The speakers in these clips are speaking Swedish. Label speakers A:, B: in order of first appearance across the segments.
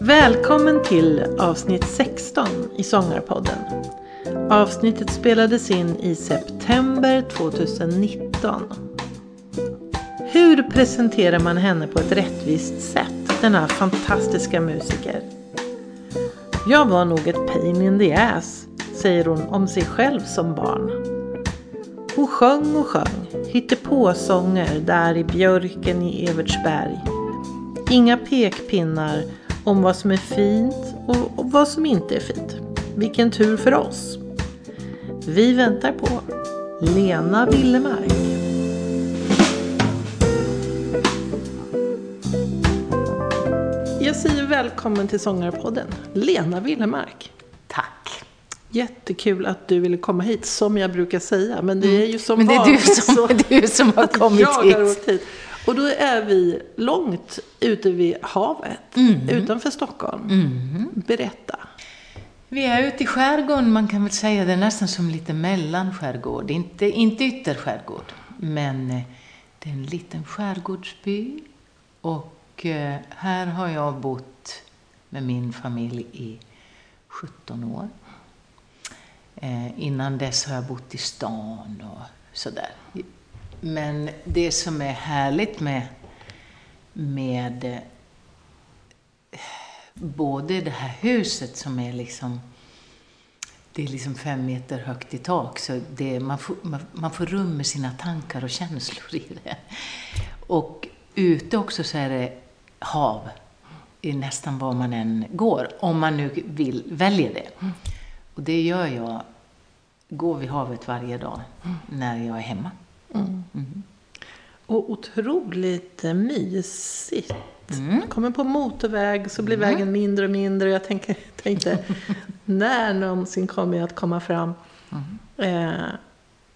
A: Välkommen till avsnitt 16 i Sångarpodden. Avsnittet spelades in i september 2019. Hur presenterar man henne på ett rättvist sätt, denna fantastiska musiker? Jag var nog ett pain in the ass, säger hon om sig själv som barn. Hon sjöng och sjöng, hittade på sånger där i björken i Evertsberg. Inga pekpinnar om vad som är fint och vad som inte är fint. Vilken tur för oss. Vi väntar på Lena Willemark. Jag säger välkommen till Sångarpodden, Lena Willemark. Jättekul att du ville komma hit, som jag brukar säga. Men det är ju som
B: Men det är du som,
A: så
B: du som har kommit
A: jag har
B: hit.
A: hit. Och då är vi långt ute vid havet,
B: Mm.
A: utanför Stockholm. Berätta.
B: Vi är ute i skärgården, man kan väl säga det är nästan som lite mellanskärgård. Inte, inte ytterskärgård, men eh, det är en liten skärgårdsby. Och eh, här har jag bott med min familj i 17 år. Eh, innan dess har jag bott i stan och sådär. Men det som är härligt med, med eh, både det här huset som är liksom det är liksom fem meter högt i tak, så det, man, får, man, man får rum med sina tankar och känslor i det. Och ute också så är det hav i nästan var man än går, om man nu vill, väljer det. Och det gör jag, går vid havet varje dag när jag är hemma.
A: Och otroligt eh, mysigt.
B: Mm.
A: Kommer på motorväg så blir vägen mindre och mindre. Jag tänker, tänkte, när någonsin kommer jag att komma fram? Eh,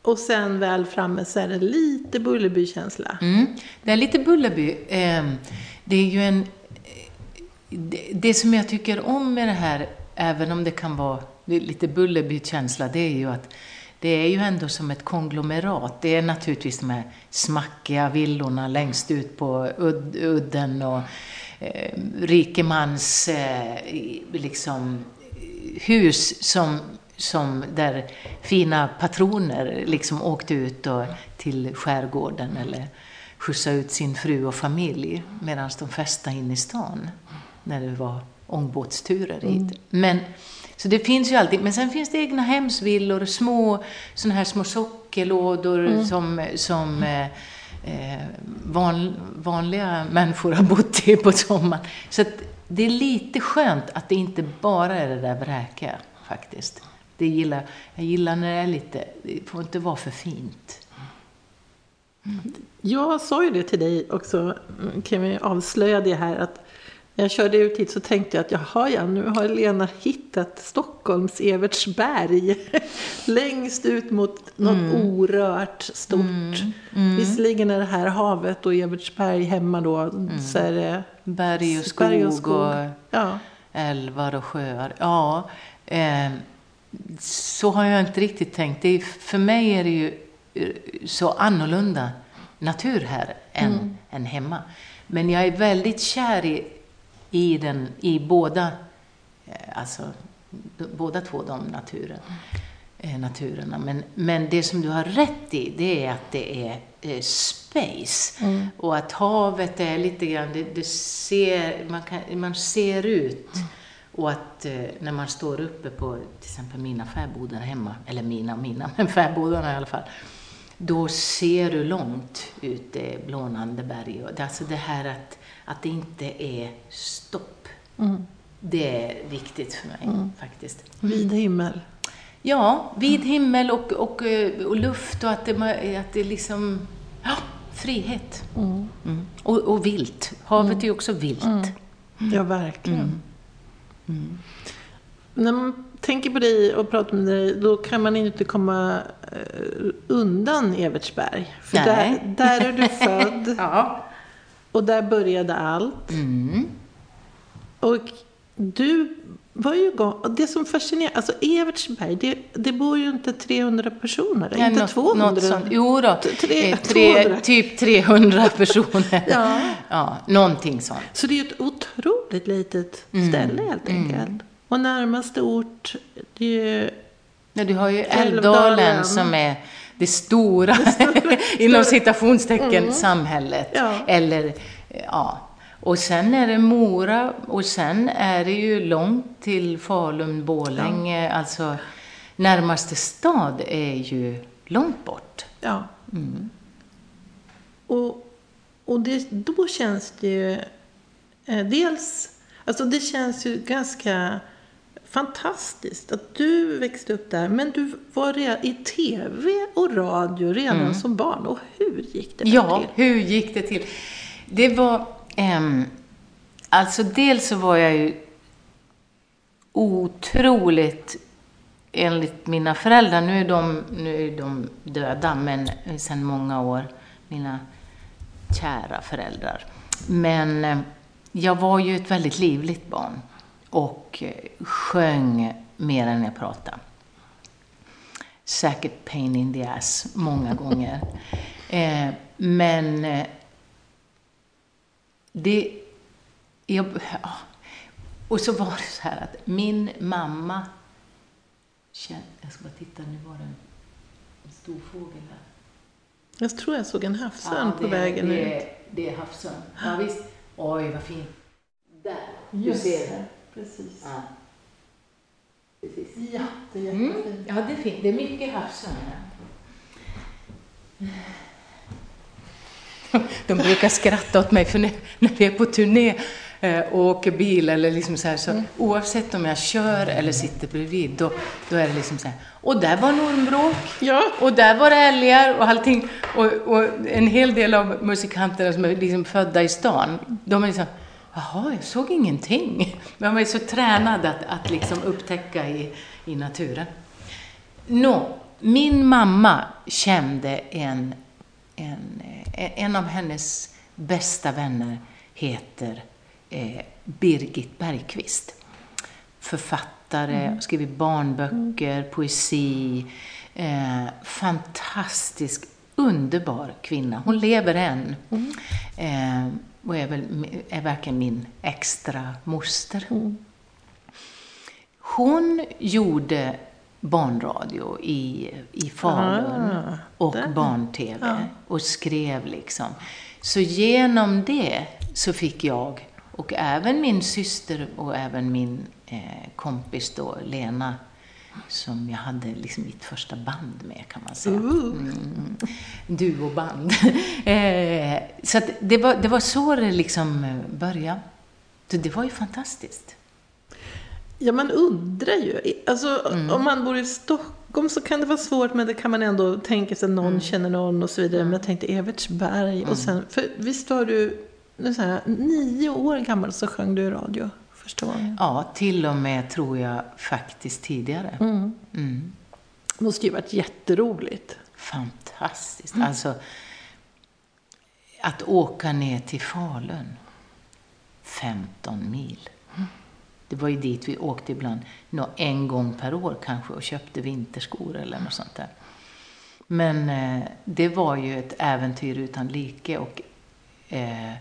A: och sen väl framme så är det lite Bullerby-känsla.
B: Mm. Det är lite Bullerby. Ehm, Det är ju en... Det, det som jag tycker om med det här, även om det kan vara lite Bullerby-känsla, det är ju att det är ju ändå som ett konglomerat. Det är naturligtvis de här smackiga villorna längst ut på udd, udden och eh, rikemans eh, liksom, hus som, som där fina patroner liksom åkte ut och, till skärgården eller skjutsade ut sin fru och familj medan de festade in i stan när det var ångbåtsturer hit. Men, så det finns ju alltid, men sen finns det egna hemsvillor, små såna här små sockerlådor som, som eh, eh, van, vanliga människor har bott i på sommaren. Så att det är lite skönt att det inte bara är det där vräkiga faktiskt. Det gillar, jag gillar när det är lite, det får inte vara för fint.
A: Jag sa ju det till dig också, mm, kan vi avslöja det här, att när jag körde ut hit så tänkte jag att jaha ja, nu har Lena hittat Stockholms Evertsberg. Längst ut mot något
B: Mm.
A: orört stort. Visserligen är det här havet och Evertsberg hemma då, så är det
B: Berg och skog,
A: berg
B: och,
A: och skog. Ja.
B: älvar och sjöar. Ja, eh, så har jag inte riktigt tänkt. Det är, för mig är det ju eh, så annorlunda natur här än, än hemma. Men jag är väldigt kär i, i, den, i båda, eh, alltså, båda två de naturen, eh, naturerna. Men, men det som du har rätt i, det är att det är eh, space. Och att havet är lite grann, det, det ser, man, kan, man ser ut. Och att eh, när man står uppe på till exempel mina fäbodar hemma, eller mina mina, men fäbodarna i alla fall, då ser du långt ut det blånande berg. Och det, alltså det här att, att det inte är stopp. Det är viktigt för mig faktiskt.
A: Vid himmel.
B: Ja, vid himmel och, och, eh, och luft och att det, att det liksom... Ja, frihet. Mm. Och, och vilt. Havet är ju också vilt.
A: Ja, verkligen. När man tänker på dig och pratar med dig, då kan man inte komma eh, undan Evertsberg. För där, där är du född
B: Ja.
A: Och där började allt.
B: Mm.
A: Och du var ju igång. Och det som fascinerar, alltså Evertsberg, det, det bor ju inte 300 personer
B: Ja,
A: inte
B: något-
A: 200.
B: Något sånt. Jo då,
A: Tre-
B: eh, tre,
A: 200.
B: typ 300 personer.
A: Ja.
B: ja, någonting sånt.
A: Så det är ju ett otroligt litet
B: Mm.
A: ställe helt enkelt. Och närmaste ort, det är ju
B: Ja, du har ju
A: Älvdalen.
B: Älvdalen som är det stora, inom citationstecken, samhället.
A: Ja.
B: Eller, ja. Och sen är det Mora och sen är det ju långt till Falun, Borlänge. Alltså, närmaste stad är ju långt bort.
A: Ja.
B: Mm.
A: Och, och det, då känns det ju eh, dels, alltså det känns ju ganska fantastiskt att du växte upp där, men du var i tv och radio redan som barn. Och hur gick det
B: Mm. Ja,
A: till?
B: hur gick det till? Det var... ehm, alltså, dels så var jag ju otroligt, enligt mina föräldrar, nu är de, nu är de döda, men sedan många år, mina kära föräldrar. Men eh, jag var ju ett väldigt livligt barn och eh, sjöng mer än jag pratade säkert pain in the ass många gånger. Eh, men eh, det... Jag, ja. Och så var det så här att min mamma... Jag ska bara titta, nu var det en stor fågel här.
A: Jag tror jag såg en havsörn på
B: det,
A: vägen
B: det,
A: ut.
B: Det är havsörn. Ja, visst. Oj, vad fint. Där, du
A: Just
B: ser den.
A: Precis.
B: Ja. Precis.
A: Ja, det är
B: Mm.
A: jättefint.
B: Ja, det är fint. Det är mycket havsörn. De brukar skratta åt mig, för när, när vi är på turné eh, och åker bil eller liksom så här, så oavsett om jag kör eller sitter bredvid, då, då är det liksom så här, och där var en ormbråk,
A: Ja.
B: och där var det älgar och allting. Och, och en hel del av musikanterna som är liksom födda i stan, de är liksom, jaha, jag såg ingenting. Man är så tränad att, att liksom upptäcka i, i naturen. Nå, min mamma kände en, en, eh, en av hennes bästa vänner heter eh, Birgit Bergqvist. Författare, skrivit barnböcker, poesi. Eh, fantastisk, underbar kvinna. Hon lever än. Eh, och är, väl, är verkligen min extra moster. Hon gjorde barnradio i, i Falun
A: Ah,
B: och barn-tv
A: Ja.
B: och skrev liksom. Så genom det så fick jag och även min syster och även min eh, kompis då, Lena, som jag hade liksom mitt första band med kan man säga. Mm, duoband. eh, så det, var, det var så det liksom eh, började. Så det var ju fantastiskt.
A: Ja, man undrar ju. Alltså,
B: Mm.
A: om man bor i Stockholm så kan det vara svårt, men det kan man ändå tänka sig att
B: Mm.
A: någon känner någon och så vidare. Men jag tänkte Evertsberg och sen, för visst var du nu så här, nio år gammal så sjöng du i radio första gången?
B: Ja, till och med tror jag faktiskt tidigare.
A: Mm.
B: Mm.
A: Det måste ju varit jätteroligt.
B: Fantastiskt. Alltså, att åka ner till Falun, 15 mil. Det var ju dit vi åkte ibland, nå, en gång per år kanske, och köpte vinterskor eller något sånt där. Men eh, det var ju ett äventyr utan like och eh,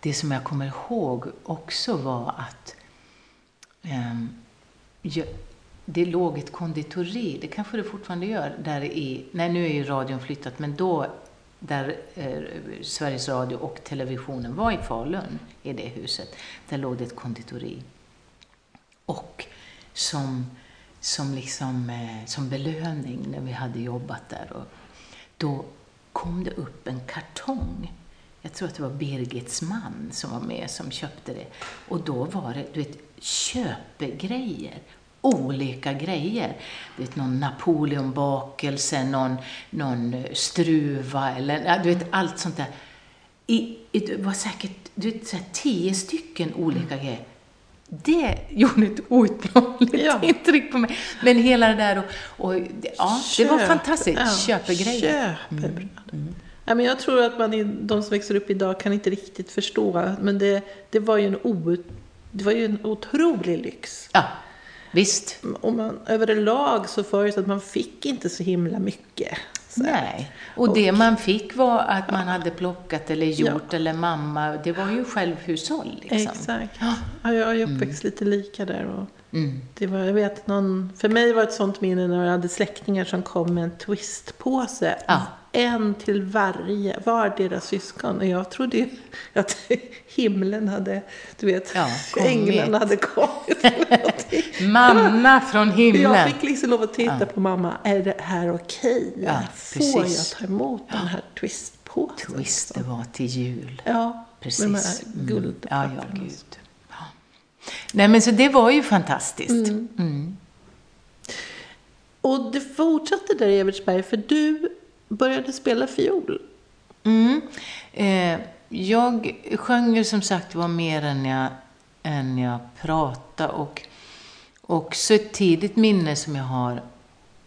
B: det som jag kommer ihåg också var att Ehm, det låg ett konditori, det kanske det fortfarande gör, där i, nej nu är ju radion flyttat, men då där eh, Sveriges Radio och televisionen var i Falun, i det huset, där låg det ett konditori. Och som, som, liksom, eh, som belöning när vi hade jobbat där, och då kom det upp en kartong. Jag tror att det var Birgits man som var med som köpte det. Och då var det, du vet, köpegrejer. Olika grejer. Du vet, någon Napoleonbakelse, någon, någon struva eller du vet, allt sånt där. I, det var säkert du vet, så här, tio stycken olika grejer. Det gjorde ett outplånligt
A: Ja.
B: intryck på mig. Men hela det där och, och ja, det var
A: Köp-
B: fantastiskt.
A: ja,
B: Köpegrejer.
A: Köpebröd. Ja, men jag tror att man, de som växer upp idag kan inte riktigt förstå. Men det, det, var, ju en o, det var ju en otrolig lyx.
B: Ja, Visst.
A: Och man, överlag så förut att man fick inte så himla mycket. Så.
B: Nej. Och det man fick var att man hade plockat eller gjort eller mamma. Det var ju självhushåll liksom.
A: Exakt. Ja, jag är uppväxt lite lika där. Och
B: Mm.
A: det var, jag vet någon, för mig var det ett sånt minne när jag hade släktingar som kom med en twistpåse.
B: Ja.
A: En till varje, var deras syskon. Och jag trodde ju att himlen hade, du vet,
B: Ja,
A: änglarna hade kommit.
B: Manna från himlen.
A: Jag fick liksom lov att titta på mamma, är det här okej?
B: Ja,
A: Får jag ta emot den här twistpåsen?
B: Twist, det var till jul.
A: Ja,
B: Precis.
A: med de här
B: Mm.
A: guldpapperna.
B: Ja, ja, gud. Ja. Nej, men så det var ju fantastiskt. Mm.
A: Och det fortsatte där i Evertsberg, för du började spela fiol.
B: Mm. Eh, jag sjöng ju som sagt var mer än jag, än jag pratade och också ett tidigt minne som jag har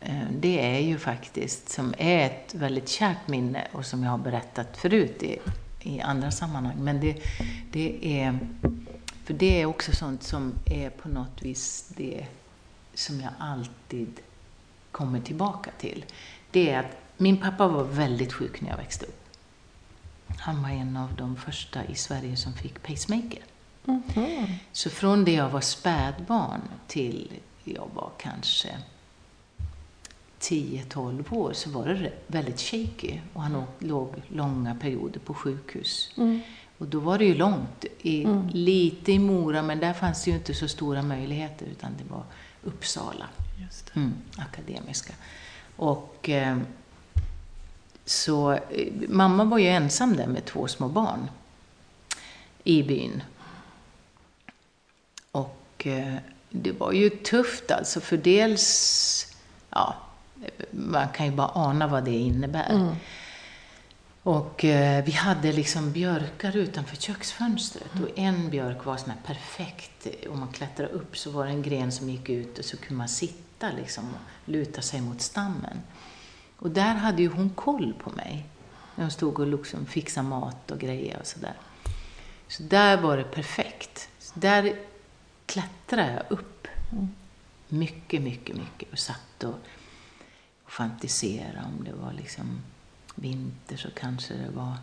B: eh, det är ju faktiskt, som är ett väldigt kärt minne och som jag har berättat förut i, i andra sammanhang. Men det, det är, för det är också sånt som är på något vis det som jag alltid kommer tillbaka till. Det är att min pappa var väldigt sjuk när jag växte upp. Han var en av de första i Sverige som fick pacemaker. Så från det jag var spädbarn till jag var kanske 10-12 år så var det väldigt shaky och han å- låg långa perioder på sjukhus. Och då var det ju långt, i, lite i Mora men där fanns det ju inte så stora möjligheter utan det var Uppsala.
A: Det.
B: Mm, akademiska. Och eh, så eh, mamma var ju ensam där med två små barn i byn. Och eh, det var ju tufft alltså, för dels, ja, man kan ju bara ana vad det innebär. Och eh, vi hade liksom björkar utanför köksfönstret och en björk var sån här perfekt. Om man klättrade upp så var det en gren som gick ut och så kunde man sitta liksom och luta sig mot stammen. Och där hade ju hon koll på mig. När hon stod och liksom fixade mat och grejer och sådär. Så där var det perfekt. Så där klättrade jag upp. Mycket, mycket, mycket och satt och, och fantiserade om det var liksom vinter så kanske det var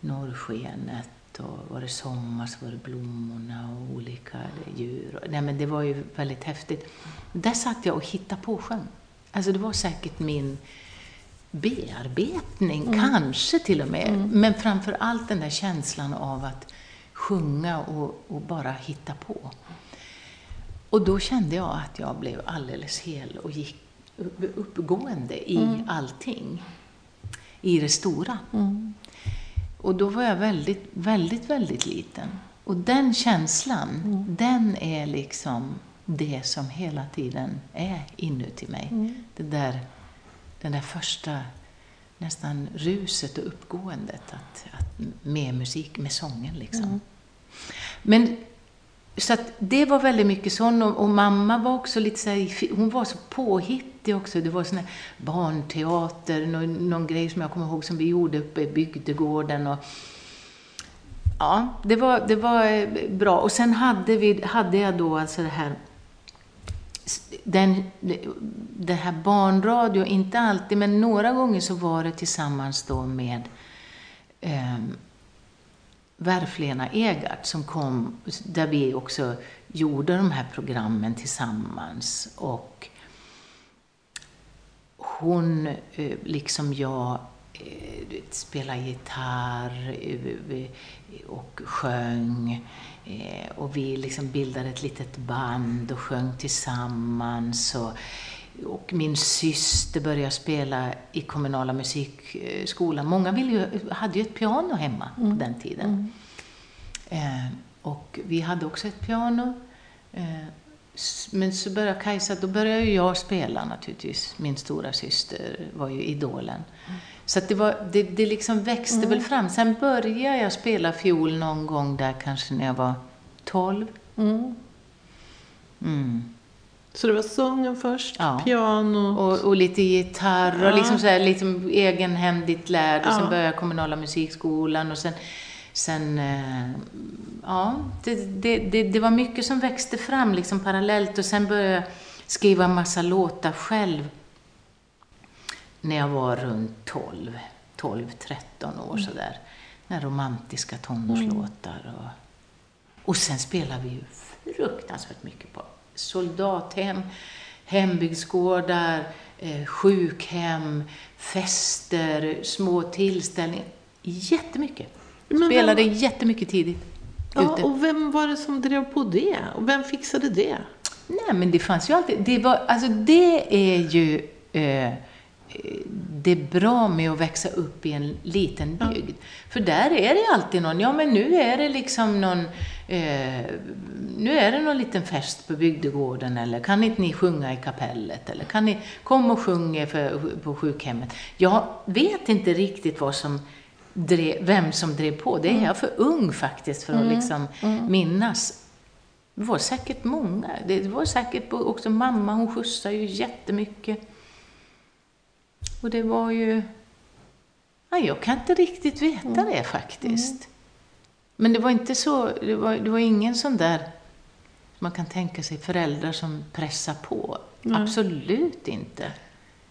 B: norrskenet och var det sommar så var det blommorna och olika djur. Nej men det var ju väldigt häftigt. Där satt jag och hittade på sjön. Alltså det var säkert min bearbetning, kanske till och med. Men framför allt den där känslan av att sjunga och, och bara hitta på. Och då kände jag att jag blev alldeles hel och gick upp- uppgående i allting. I det stora. Och då var jag väldigt, väldigt, väldigt liten. Och den känslan, den är liksom det som hela tiden är inuti mig. Det där, den där första nästan ruset och uppgåendet att, att med musik, med sången liksom. Men så att det var väldigt mycket sån och, och mamma var också lite så här, hon var så påhittig också. Det var sån här barnteater, någon, någon grej som jag kommer ihåg som vi gjorde uppe i bygdegården och Ja, det var, det var eh, bra. Och sen hade, vi, hade jag då alltså det här den, det här barnradio, inte alltid, men några gånger så var det tillsammans då med eh, Värflena Egart som kom, där vi också gjorde de här programmen tillsammans. Och hon, eh, liksom jag, spelade gitarr eh, och sjöng. Eh, Och vi liksom bildade ett litet band och sjöng tillsammans. Och, och min syster började spela i kommunala musikskolan. Många ville ju, hade ju ett piano hemma på den tiden. Eh, och vi hade också ett piano. Eh, men så började Kajsa, då började ju jag spela naturligtvis. Min stora syster var ju idolen. Så det, var, det, det liksom växte väl fram. Sen började jag spela fiol någon gång där kanske när jag var 12.
A: Mm.
B: Mm.
A: Så det var sången först,
B: Ja.
A: piano.
B: Och, och lite gitarr och
A: Ja.
B: liksom så här, liksom egenhändigt lärd. Och
A: Ja.
B: sen började jag kommunala musikskolan och sen sen eh, ja, det, det, det, det var mycket som växte fram liksom parallellt och sen började jag skriva massa låtar själv när jag var runt 12, 12 13 år mm. sådär. När romantiska tonårslåtar och, och sen spelade vi ju fruktansvärt mycket på soldathem, hembygdsgårdar, eh, sjukhem, fester, små tillställningar. Jättemycket. Spelade vem... jättemycket tidigt.
A: Ja, ute. och vem var det som drev på det? Och vem fixade det?
B: Nej, men det fanns ju alltid... Det, var, alltså det är ju... Eh, det är bra med att växa upp i en liten bygd. Ja. För där är det alltid någon, ja men nu är det liksom någon, eh, nu är det någon liten fest på bygdegården eller kan inte ni sjunga i kapellet eller kan ni komma och sjunga för, på sjukhemmet. Jag vet inte riktigt vad som drev, vem som drev på. Det är mm. jag för ung faktiskt för att mm. liksom mm. minnas. Det var säkert många. Det var säkert också mamma, hon skjutsade ju jättemycket. Och det var ju... Ja, jag kan inte riktigt veta mm. det faktiskt. Mm. Men det var inte så, det var, det var ingen sån där, man kan tänka sig föräldrar som pressar på. Mm. Absolut inte.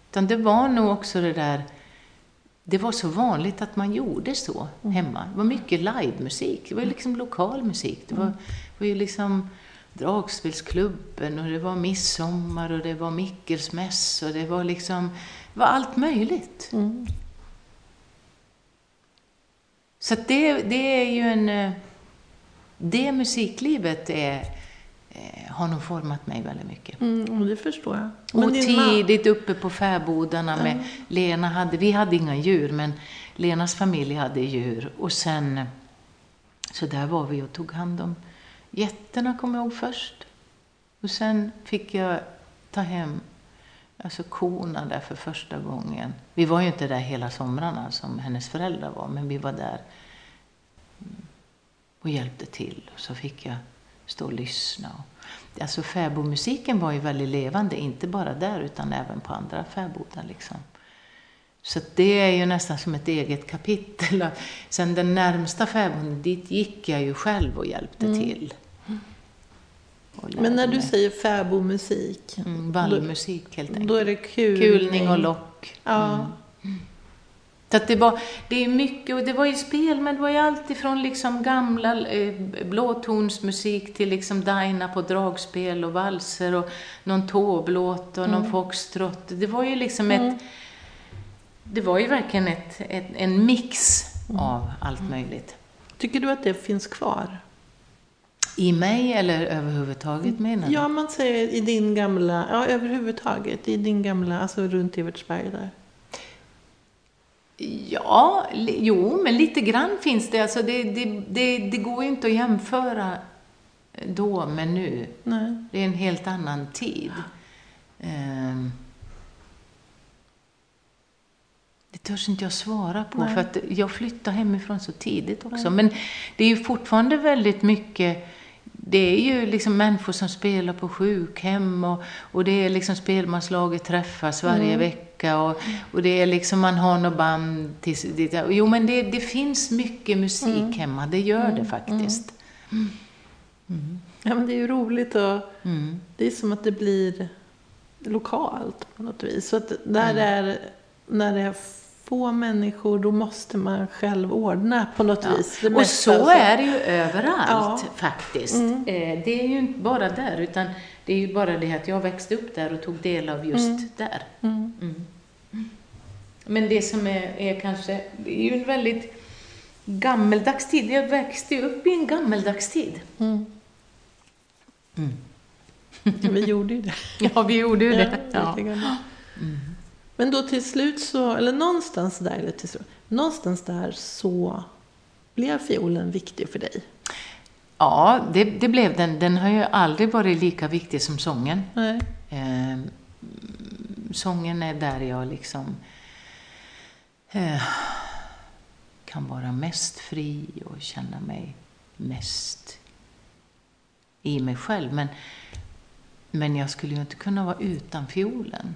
B: Utan det var nog också det där, det var så vanligt att man gjorde så mm. hemma. Det var mycket livemusik, det var liksom lokal musik. Det var, mm. var ju liksom dragspelsklubben och det var midsommar och det var Mickelsmäss och det var liksom det var allt möjligt. Mm. Så det, det är ju en... Eh, det musiklivet är, eh, har nog format mig väldigt mycket.
A: Mm, det förstår jag.
B: Men och tidigt uppe på fäbodarna med mm. Lena hade, vi hade inga djur, men Lenas familj hade djur. Och sen, så där var vi och tog hand om getterna, kommer jag ihåg först. Och sen fick jag ta hem alltså korna där för första gången. Vi var ju inte där hela somrarna som hennes föräldrar var, men vi var där och hjälpte till. Och så fick jag stå och lyssna. Alltså fäbodmusiken var ju väldigt levande, inte bara där utan även på andra fäbodar. Liksom. Så det är ju nästan som ett eget kapitel. Sen den närmsta fäboden, dit gick jag ju själv och hjälpte mm. till.
A: Men när du säger fäbodmusik?
B: Mm, vallmusik helt enkelt.
A: Då är det kulning?
B: Kulning och lock. Ja. Mm. Så det, var, det är mycket, och det var ju spel, men det var ju alltifrån liksom gamla eh, blåtonsmusik till liksom Daina på dragspel och valser och någon tåblåt och mm. någon foxtrot. Det var ju liksom mm. ett... Det var ju verkligen ett, ett en mix mm. av allt möjligt.
A: Tycker du att det finns kvar?
B: I mig eller överhuvudtaget menar du?
A: Ja, man säger i din gamla, ja överhuvudtaget, i din gamla, alltså runt Evertsberg där.
B: Ja, jo, men lite grann finns det. Alltså det, det, det, det går ju inte att jämföra då med nu. Nej. Det är en helt annan tid. Um, det törs inte jag svara på, Nej. för att jag flyttade hemifrån så tidigt också. Nej. Men det är ju fortfarande väldigt mycket det är ju liksom människor som spelar på sjukhem och, och det är liksom spelmanslaget träffas varje mm. vecka och, och det är liksom man har något band till, Jo men det, det finns mycket musik mm. hemma, det gör mm. det faktiskt. Mm.
A: mm. Ja men det är ju roligt och mm. det är som att det blir lokalt på något vis. Så att det är, när det är få människor, då måste man själv ordna på något ja. vis.
B: och så alltså. är det ju överallt ja. faktiskt. Mm. Eh, det är ju inte bara där, utan det är ju bara det att jag växte upp där och tog del av just mm. där. Mm. mm. Men det som är, är, kanske, det är ju en väldigt gammeldags tid. Jag växte ju upp i en gammeldags tid. Mm.
A: Mm. vi gjorde ju det.
B: Ja, vi gjorde ju det. Ja,
A: ja. Men då till slut så, eller någonstans där, eller till slut, någonstans där så blev fiolen viktig för dig?
B: Ja, det, det, blev den. Den har ju aldrig varit lika viktig som sången. Nej. Eh, sången är där jag liksom eh, kan vara mest fri och känna mig mest i mig själv. Men, men jag skulle ju inte kunna vara utan fiolen.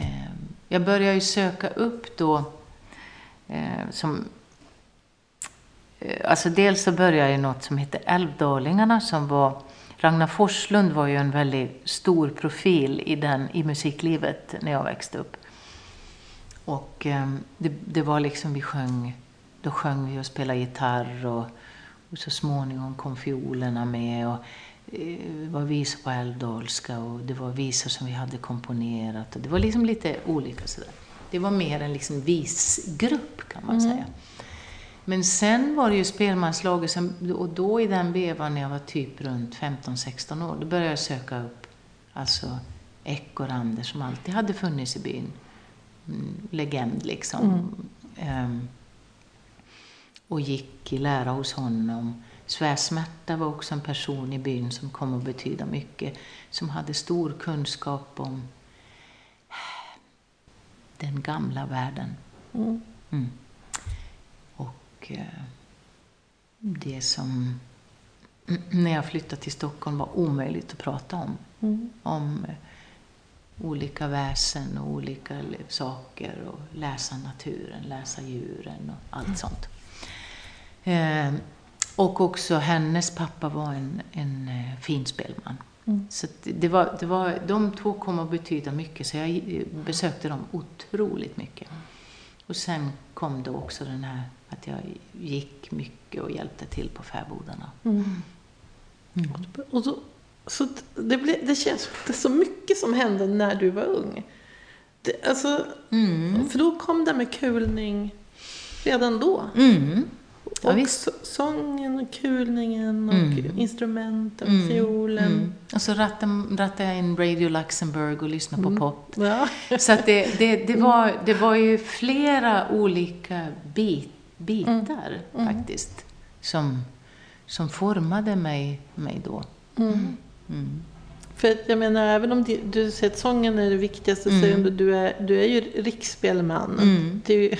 B: Eh, jag började ju söka upp då, eh, som eh, alltså dels så började jag i något som hette Älvdalingarna som var Ragnar Forslund var ju en väldigt stor profil i, den, i musiklivet när jag växte upp. Och eh, det, det, var liksom, vi sjöng, då sjöng vi och spelade gitarr och, och så småningom kom fiolerna med. Och, eh, var visor på älvdalska och det var visor som vi hade komponerat. Och det var liksom lite olika sådär. Det var mer en liksom visgrupp kan man mm. säga. Men sen var det ju spelmanslaget, som, och då i den vevan när jag var typ runt 15-16 år, då började jag söka upp alltså ekorrander som alltid hade funnits i byn. Mm, legend liksom. Mm. Um, och gick i lära hos honom. Svärsmärta var också en person i byn som kom att betyda mycket. Som hade stor kunskap om den gamla världen. Mm. Mm. Och eh, det som när jag flyttade till Stockholm var omöjligt att prata om. Mm. Om eh, olika väsen och olika saker och läsa naturen, läsa djuren och allt mm. sånt. Eh, och också hennes pappa var en, en eh, fin spelman. Mm. Så det var, det var, de två kom att betyda mycket, så jag besökte dem otroligt mycket. Och sen kom då också den här att jag gick mycket och hjälpte till på fäbodarna. Mm.
A: Mm. Och så, så det, ble, det känns som det är så mycket som hände när du var ung. Det, alltså, mm. För då kom det med kulning redan då. Mm. Ja, och visst. sången och kulningen och mm. instrumenten, mm. fiolen. Mm.
B: Och så rattade, rattade jag in Radio Luxemburg och lyssnade mm. på pop. Ja. Så att det, det, det, var, det var ju flera olika bit, bitar mm. Mm. faktiskt som, som formade mig, mig då.
A: För jag menar, även om du säger att sången är det viktigaste, så är du, är, du är ju riksspelman. Mm. Det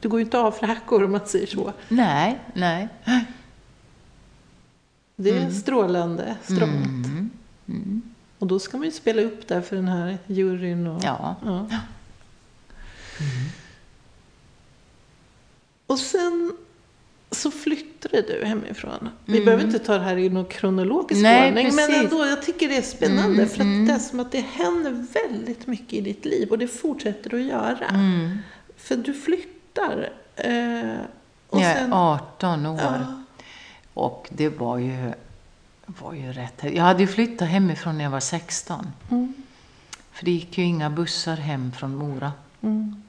A: du går ju inte av för hackor om man säger så.
B: Nej, nej.
A: Det är mm. strålande, strångt. Mm. Mm. Och då ska man ju spela upp där för den här juryn. Och, ja. ja. Mm. Och sen så flyttade du hemifrån. Vi mm. behöver inte ta det här i någon kronologisk Nej, ordning, precis. men ändå, jag tycker det är spännande. Mm, för att det är som att det händer väldigt mycket i ditt liv och det fortsätter att göra. För du flyttar flyttar.
B: Eh, och jag är 18 år. Ja. Och det var ju, var ju rätt. Jag hade ju flyttat hemifrån när jag var 16. Mm. För det gick ju inga bussar hem från Mora mm.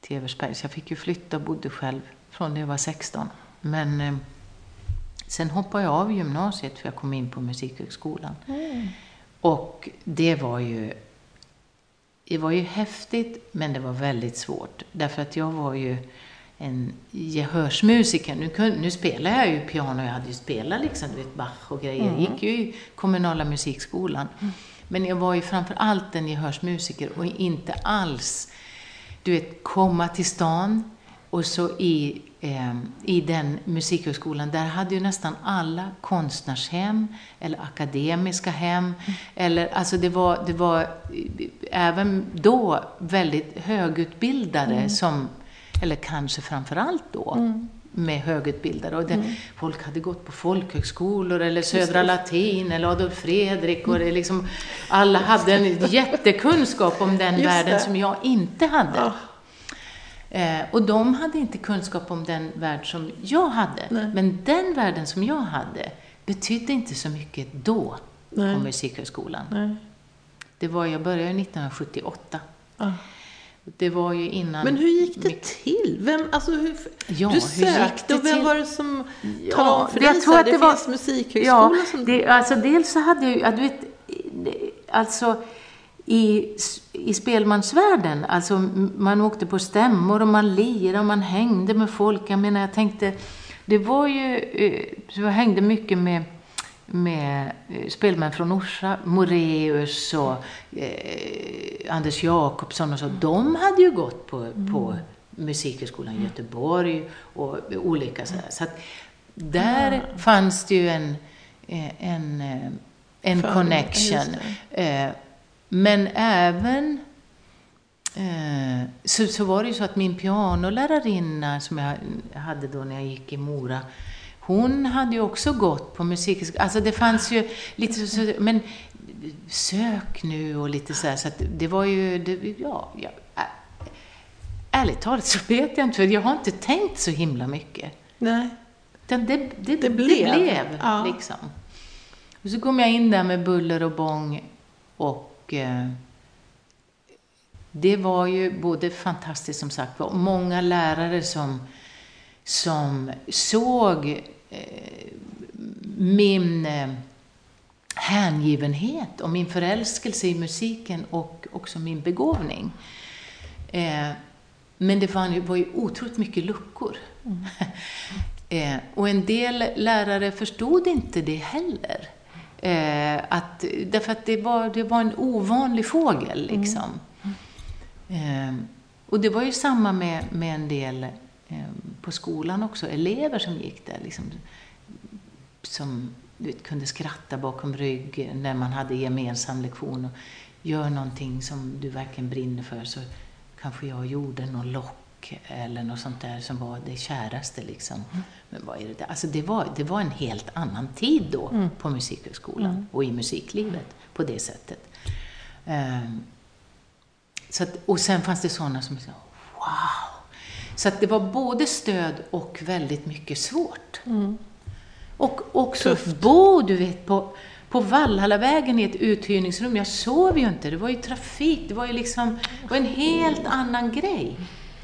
B: till Eversberg. Så jag fick ju flytta och bodde själv från när jag var 16. Men eh, sen hoppade jag av gymnasiet för jag kom in på Musikhögskolan. Mm. Och det var ju det var ju häftigt, men det var väldigt svårt. Därför att jag var ju en gehörsmusiker. Nu, kunde, nu spelar jag ju piano, jag hade ju spelat liksom, du vet, Bach och grejer. Jag gick ju i kommunala musikskolan. Mm. Men jag var ju framför allt en gehörsmusiker och inte alls, du vet, komma till stan och så i eh, i den musikhögskolan, där hade ju nästan alla konstnärshem eller akademiska hem. Mm. Eller, alltså det var, det var även då väldigt högutbildade mm. som, eller kanske framför allt då, mm. med högutbildade. Och det, mm. Folk hade gått på folkhögskolor eller Södra Latin eller Adolf Fredrik och det liksom, alla hade en jättekunskap om den Just världen det. som jag inte hade. Ja. Eh, och de hade inte kunskap om den värld som jag hade. Nej. Men den världen som jag hade betydde inte så mycket då Nej. på Musikhögskolan. Nej. Det var, jag började 1978. Ah. Det var ju innan...
A: Men hur gick det till? Vem, alltså hur, ja, du sökte och vem var det som ja, talade om för dig? Jag tror att det, det var, finns musikhögskola
B: ja, som... Det, alltså dels så hade jag ju, du vet, alltså i, i spelmansvärlden. Alltså man åkte på stämmor och man lirade och man hängde med folk. Jag menar, jag tänkte, det var ju, eh, jag hängde mycket med med eh, spelmän från Orsa, Moreus och eh, Anders Jakobsson och så. De hade ju gått på, mm. på Musikhögskolan i Göteborg och olika sådär. Så att där mm. fanns det ju en, eh, en, en connection. Men även eh, så, så var det ju så att min pianolärarinna som jag hade då när jag gick i Mora, hon hade ju också gått på musikskolan. Alltså det fanns ju lite så, men sök nu och lite så här, så att det var ju, det, ja, ja, ärligt talat så vet jag inte, för jag har inte tänkt så himla mycket.
A: Nej.
B: Det, det,
A: Det
B: det
A: blev.
B: blev,
A: Ja.
B: liksom. Och så kom jag in där med buller och bång och eh, det var ju både fantastiskt som sagt var, och många lärare som, som såg eh, min eh, hängivenhet och min förälskelse i musiken och också min begåvning. Eh, men det var, ju- var ju otroligt mycket luckor. eh, och en del lärare förstod inte det heller. Eh, att, därför att det var, det var en ovanlig fågel, liksom. Eh, och det var ju samma med, med en del eh, på skolan också, elever som gick där. Liksom, som vet, kunde skratta bakom rygg när man hade gemensam lektion. Och gör någonting som du verkligen brinner för så kanske jag gjorde någon lock eller något sånt där som var det käraste. Liksom. Men vad är det där? Alltså det, var, det var en helt annan tid då på Musikhögskolan och i musiklivet på det sättet. Ehm, så att, och sen fanns det sådana som sa wow! Så att det var både stöd och väldigt mycket svårt. Och också bo, du vet, på, på Valhallavägen i ett uthyrningsrum. Jag sov ju inte, det var ju trafik, det var ju liksom, det var en helt annan grej.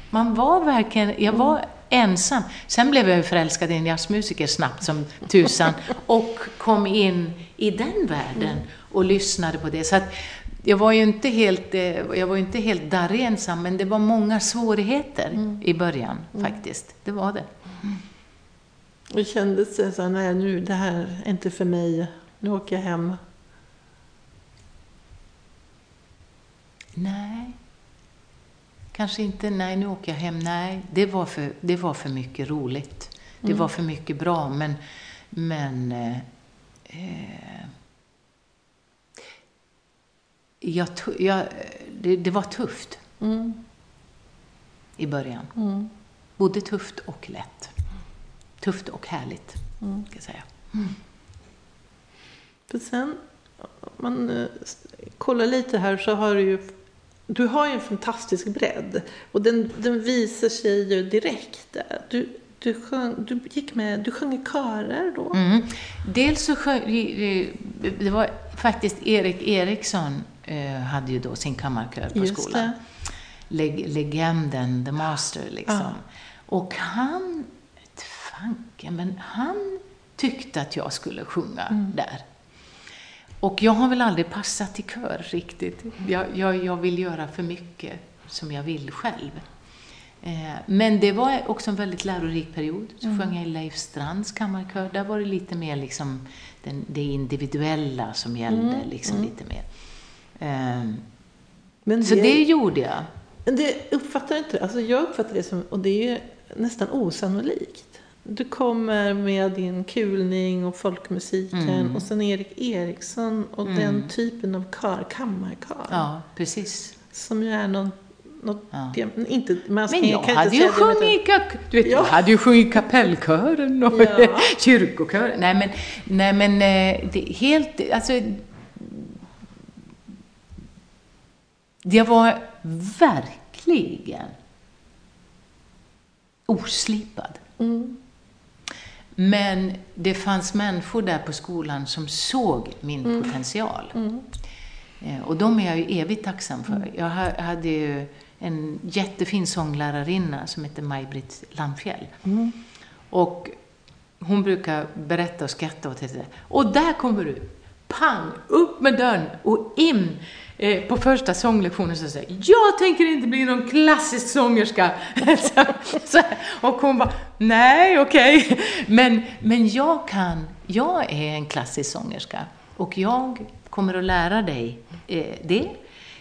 B: Man var verkligen, jag var ensam. Sen blev jag ju förälskad i en jazzmusiker snabbt som tusan och kom in i den världen och lyssnade på det. Så att jag var ju inte helt, eh, jag var inte helt darrig ensam, men det var många svårigheter i början faktiskt. Det var det.
A: Och kändes det så nej nu, det här är inte för mig. Nu åker jag hem.
B: Nej. Kanske inte, nej nu åker jag hem. Nej, det var för, det var för mycket roligt. Det var för mycket bra, men, men eh, eh, jag, jag, det, det var tufft
A: Mm.
B: i början.
A: Mm.
B: Både tufft och lätt. Tufft och härligt,
A: Mm.
B: ska jag säga.
A: För sen, om man eh, kollar lite här så har du ju du har ju en fantastisk bredd och den, den visar sig ju direkt. Du, du, sjöng, du gick med, du sjöng i körer då.
B: Mm. Dels så sjöng, det var faktiskt Erik Eriksson eh, hade ju då sin kammarkör på
A: Just
B: skolan. Leg legenden, the master liksom.
A: Ja.
B: Och han, fanken, men han tyckte att jag skulle sjunga
A: Mm.
B: där. Och jag har väl aldrig passat i kör riktigt. Jag, jag, jag vill göra för mycket som jag vill själv. Eh, men det var också en väldigt lärorik period. Så
A: Mm.
B: sjöng jag i Leif Strands kammarkör. Där var det lite mer liksom den, det individuella som gällde.
A: Mm,
B: Liksom lite mer. Eh,
A: Men
B: så det gjorde jag.
A: Men det uppfattar jag inte, alltså jag uppfattar det som, och det är ju nästan osannolikt. Du kommer med din kulning och folkmusiken
B: Mm.
A: och sen Erik Eriksson och den typen av kör, kammarkör.
B: Ja, precis.
A: Som ju är någon, något,
B: Ja.
A: inte, man
B: Men jag
A: kan
B: hade
A: inte
B: ju sjungit, du vet,
A: Ja.
B: jag hade ju sjungit kapellkören och
A: Ja.
B: kyrkokören. Nej men, nej, men eh, det, helt, alltså... Jag var verkligen oslipad.
A: Mm.
B: Men det fanns människor där på skolan som såg min potential.
A: Mm.
B: Eh, Och de är jag ju evigt tacksam för. Jag ha- hade ju en jättefin sånglärarinna som heter Maj-Britt Landfjäll.
A: Mm.
B: Och hon brukar berätta och skratta åt det. Och där kommer du! Pang! Upp med dörren och in eh, på första sånglektionen så säger jag tänker inte bli någon klassisk sångerska. så, så, och hon bara, nej okej. Men, men jag kan, jag är en klassisk sångerska och jag kommer att lära dig eh, det.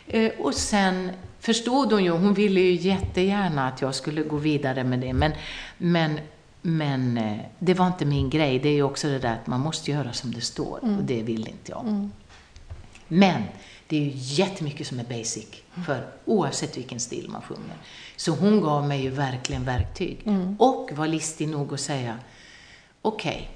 B: Eh, och sen förstod hon ju, hon ville ju jättegärna att jag skulle gå vidare med det, men, men, men eh, det var inte min grej. Det är ju också det där att man måste göra som det står, och det vill inte jag. Men det är ju jättemycket som är basic, för oavsett vilken stil man sjunger. Så hon gav mig ju verkligen verktyg. Och var listig nog att säga, okej,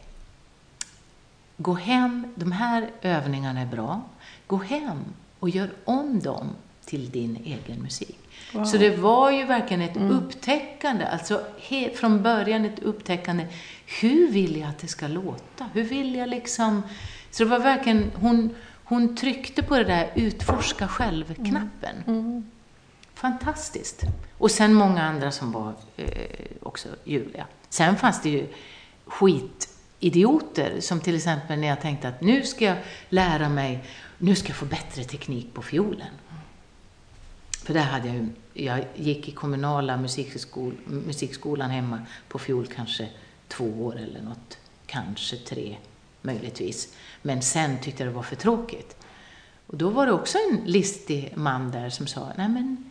B: gå hem, de här övningarna är bra, gå hem och gör om dem till din egen musik.
A: Wow.
B: Så det var ju verkligen ett upptäckande, alltså he, från början ett upptäckande. Hur vill jag att det ska låta? Hur vill jag liksom... Så det var verkligen, hon, hon tryckte på det där utforska själv-knappen. Fantastiskt. Och sen många andra som var eh, också ljuvliga. Sen fanns det ju skitidioter, som till exempel när jag tänkte att nu ska jag lära mig, nu ska jag få bättre teknik på fiolen. För där hade jag ju, jag gick i kommunala musikskol, musikskolan hemma på fiol kanske två år eller något, kanske tre möjligtvis. Men sen tyckte jag det var för tråkigt. Och då var det också en listig man där som sa, nej men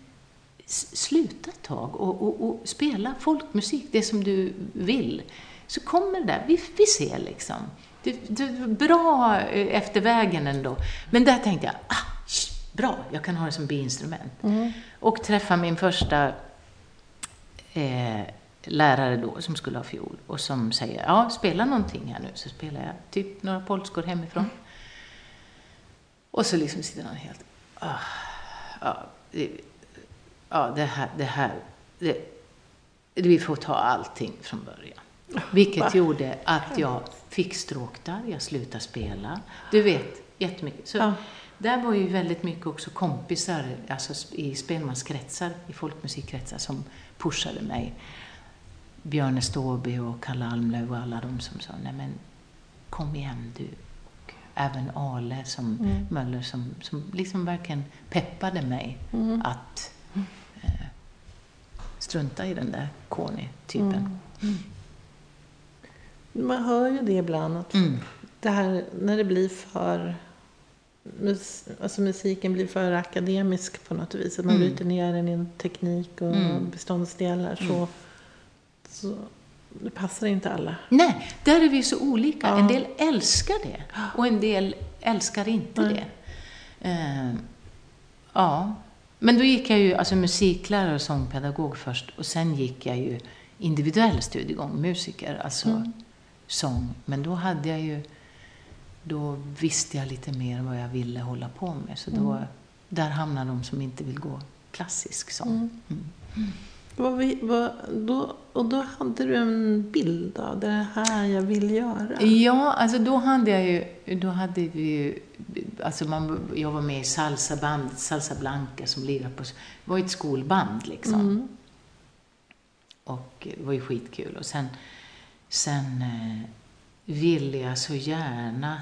B: sluta ett tag och, och, och spela folkmusik, det som du vill. Så kommer det där, vi, vi ser liksom. Det, det var bra eh, efter vägen ändå. Men där tänkte jag, ah, sh, bra, jag kan ha det som biinstrument. Och träffa min första eh, lärare då som skulle ha fiol och som säger, ja, spela någonting här nu. Så spelar jag typ några polskor hemifrån. Och så liksom sitter han helt, ah, ja, det, ja, det här, det här, det, vi får ta allting från början. Vilket gjorde att jag fick stråk där, jag slutade spela. Du vet, jättemycket. Så
A: Ja.
B: där var ju väldigt mycket också kompisar, alltså i spelmanskretsar, i folkmusikkretsar, som pushade mig. Björne Ståby och Kalle Almlöv och alla de som sa, nej men kom igen du. Och även Ale som
A: Mm.
B: Möller som, som liksom verkligen peppade mig
A: Mm.
B: att eh, strunta i den där Kony-typen.
A: Man hör ju det ibland, att
B: Mm.
A: det här när det blir för... Mus, alltså musiken blir för akademisk på något vis. Att man
B: Mm.
A: bryter ner den i en teknik och
B: Mm.
A: beståndsdelar. Så, så det passar inte alla.
B: Nej, där är vi så olika.
A: Ja.
B: En del älskar det och en del älskar inte
A: Nej.
B: det. Eh, ja, men då gick jag ju alltså musiklärare och sångpedagog först och sen gick jag ju individuell studiegång, musiker, alltså
A: Mm.
B: sång. Men då hade jag ju, då visste jag lite mer vad jag ville hålla på med. Så då,
A: Mm.
B: där hamnar de som inte vill gå klassisk sång.
A: Mm. Vad vi, vad, då, och då hade du en bild av det är det här jag vill göra.
B: Ja, alltså då hade jag ju, då hade vi ju, alltså man, jag var med i salsabandet, Salsa Blanca som lirade på, var ett skolband liksom.
A: Mm.
B: Och det var ju skitkul. Och sen, sen eh, ville jag så gärna,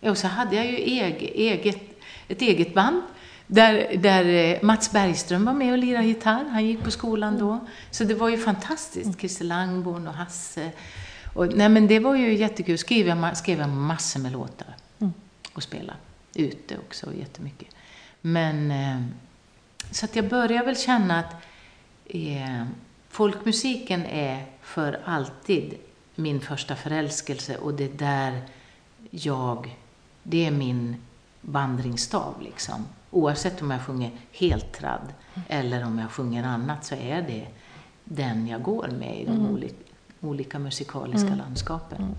B: och så hade jag ju eget, eget, ett eget band där, där eh, Mats Bergström var med och lirade gitarr. Han gick på skolan då. Så det var ju fantastiskt. Christer Langborn och Hasse. Och, nej men det var ju jättekul. Skrev jag, massor med låtar.
A: Mm.
B: Och spela ute också jättemycket. Men, eh, så att jag börjar väl känna att eh, folkmusiken är för alltid min första förälskelse och det är där jag, det är min vandringsstav liksom. Oavsett om jag sjunger helt tradd eller om jag sjunger annat så är det den jag går med i de
A: Mm.
B: olika, olika musikaliska
A: Mm.
B: landskapen.
A: Mm.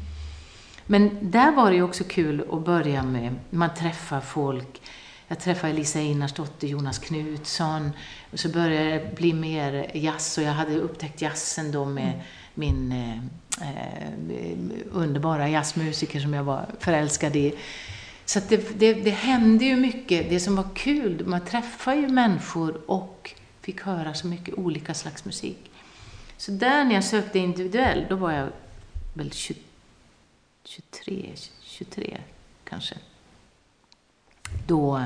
B: Men där var det ju också kul att börja med, man träffar folk. Jag träffade Elisa Einarsdotter, Jonas Knutsson. Och så började det bli mer jazz och jag hade upptäckt jazzen då med min eh, eh, underbara jazzmusiker som jag var förälskad i. Så att det, det, det hände ju mycket. Det som var kul, man träffade ju människor och fick höra så mycket olika slags musik. Så där när jag sökte individuell, då var jag väl 20, 23, 23 kanske. Då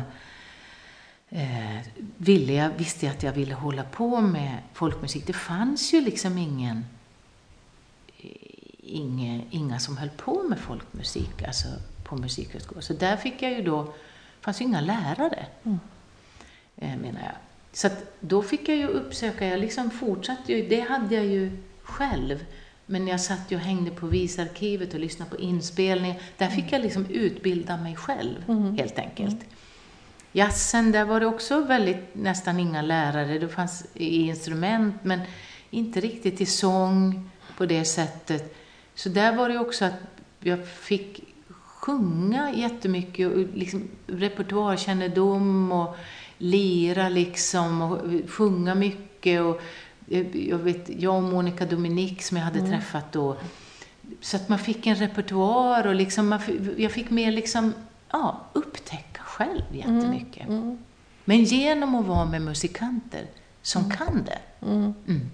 B: eh, ville jag, visste jag att jag ville hålla på med folkmusik. Det fanns ju liksom ingen, eh, inga, inga som höll på med folkmusik, alltså på musikhögskolan. Så där fick jag ju då, fanns ju inga lärare,
A: Mm.
B: eh, menar jag. Så att då fick jag ju uppsöka, jag liksom fortsatte ju, det hade jag ju själv. Men jag satt ju och hängde på Visarkivet och lyssnade på inspelningar. Där fick jag liksom utbilda mig själv,
A: Mm.
B: helt enkelt. Jazzen, där var det också väldigt, nästan inga lärare. Det fanns i instrument, men inte riktigt i sång på det sättet. Så där var det också att jag fick sjunga jättemycket, och liksom repertoarkännedom och lira liksom och sjunga mycket. Och jag, vet, jag och Monica Dominic som jag hade mm. träffat då. Så att man fick en repertoar och liksom man, jag fick mer liksom, ja, upptäcka själv jättemycket. Mm. Mm. Men genom att vara med musikanter som mm. kan det. Mm. Mm.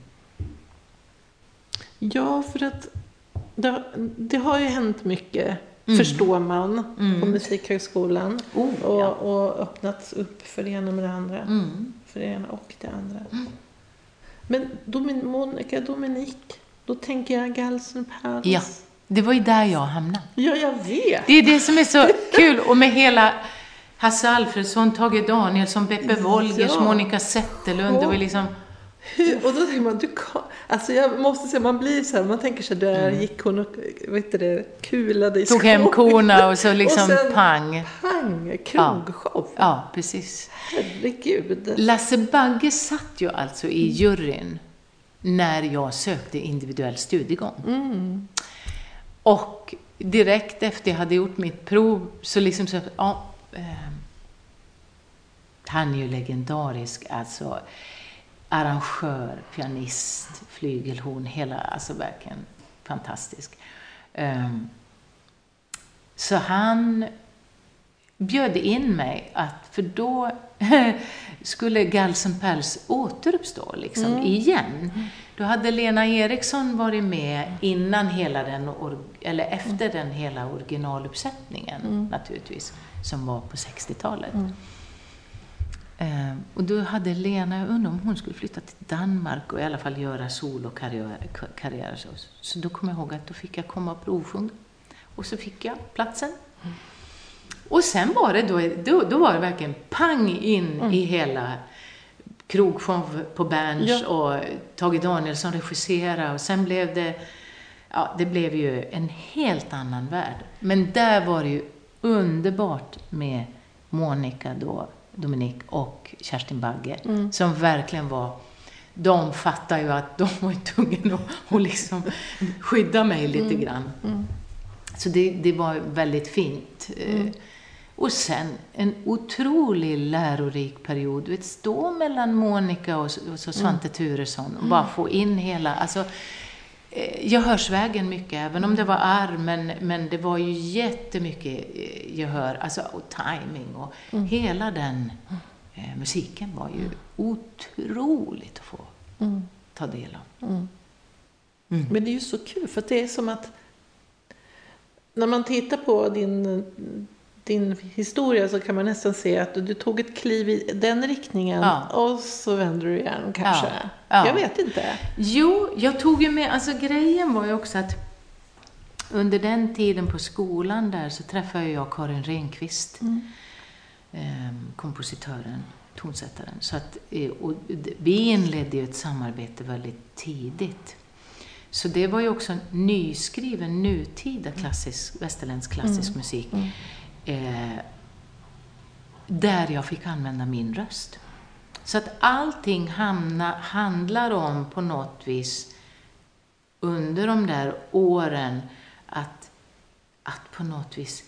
A: Ja, för att det, det, har ju hänt mycket, mm. förstår man, mm. på Musikhögskolan. Oh, och, ja. och öppnats upp för det ena med det andra. Mm. För det ena och det andra. Mm. Men Domin Monica Dominik, då tänker jag Galsen Palace.
B: Ja, det var ju där jag hamnade.
A: Ja, jag vet.
B: Det är det som är så kul. Och med hela Hasse Alfredsson, Tage Danielsson, Beppe Wolgers, ja. Monica Zetterlund. Det var liksom
A: hur, och då tänker man, du kan, alltså jag måste säga, man blir så här, man tänker sig där mm. gick hon och vet det, kulade i
B: Tog hem korna och så liksom och sen, pang.
A: Pang, krogshow.
B: Ja, ja, precis.
A: Herregud.
B: Lasse Bagge satt ju alltså i juryn när jag sökte individuell studiegång. Mm. Och direkt efter jag hade gjort mitt prov så liksom så, ja, eh, han är ju legendarisk alltså arrangör, pianist, flygelhorn, hela, alltså verkligen fantastisk. Um, så han bjöd in mig att, för då skulle Galsen Pals återuppstå liksom mm. igen. Då hade Lena Eriksson varit med innan hela den, eller efter mm. den hela originaluppsättningen mm. naturligtvis, som var på 60-talet. Eh, och då hade Lena, jag undrar om hon skulle flytta till Danmark och i alla fall göra solokarriär. Så, så då kommer jag ihåg att då fick jag komma och provsjunga. Och så fick jag platsen. Mm. Och sen var det då, då, då var det verkligen pang in mm. i hela krogshow på Berns ja. och Tage Danielsson regisserade och sen blev det, ja det blev ju en helt annan värld. Men där var det ju underbart med Monica då, Dominik och Kerstin Bagge, mm. som verkligen var de fattar ju att de var tvungna att, att liksom skydda mig lite mm. grann. Mm. Så det, det var väldigt fint. Mm. Och sen en otrolig lärorik period. Du vet, stå mellan Monica och, och så Svante mm. Turesson och bara få in hela, alltså Eh, gehörsvägen mycket, även om det var arr, men, men det var ju jättemycket eh, gehör, alltså och timing och mm. hela den eh, musiken var ju otroligt att få mm. ta del av. Mm.
A: mm. Men det är ju så kul, för det är som att när man tittar på din din historia så kan man nästan se att du, du tog ett kliv i den riktningen ja. och så vänder du igen kanske. Ja. Ja. Jag vet inte.
B: Jo, jag tog ju med, alltså grejen var ju också att under den tiden på skolan där så träffade jag Karin Renqvist, mm. eh, kompositören, tonsättaren. Så att, eh, och vi inledde ju ett samarbete väldigt tidigt. Så det var ju också nyskriven, nutida klassisk, västerländsk klassisk mm. musik. Mm eh, där jag fick använda min röst. Så att allting hamna, handlar om på något vis under de där åren att, att på något vis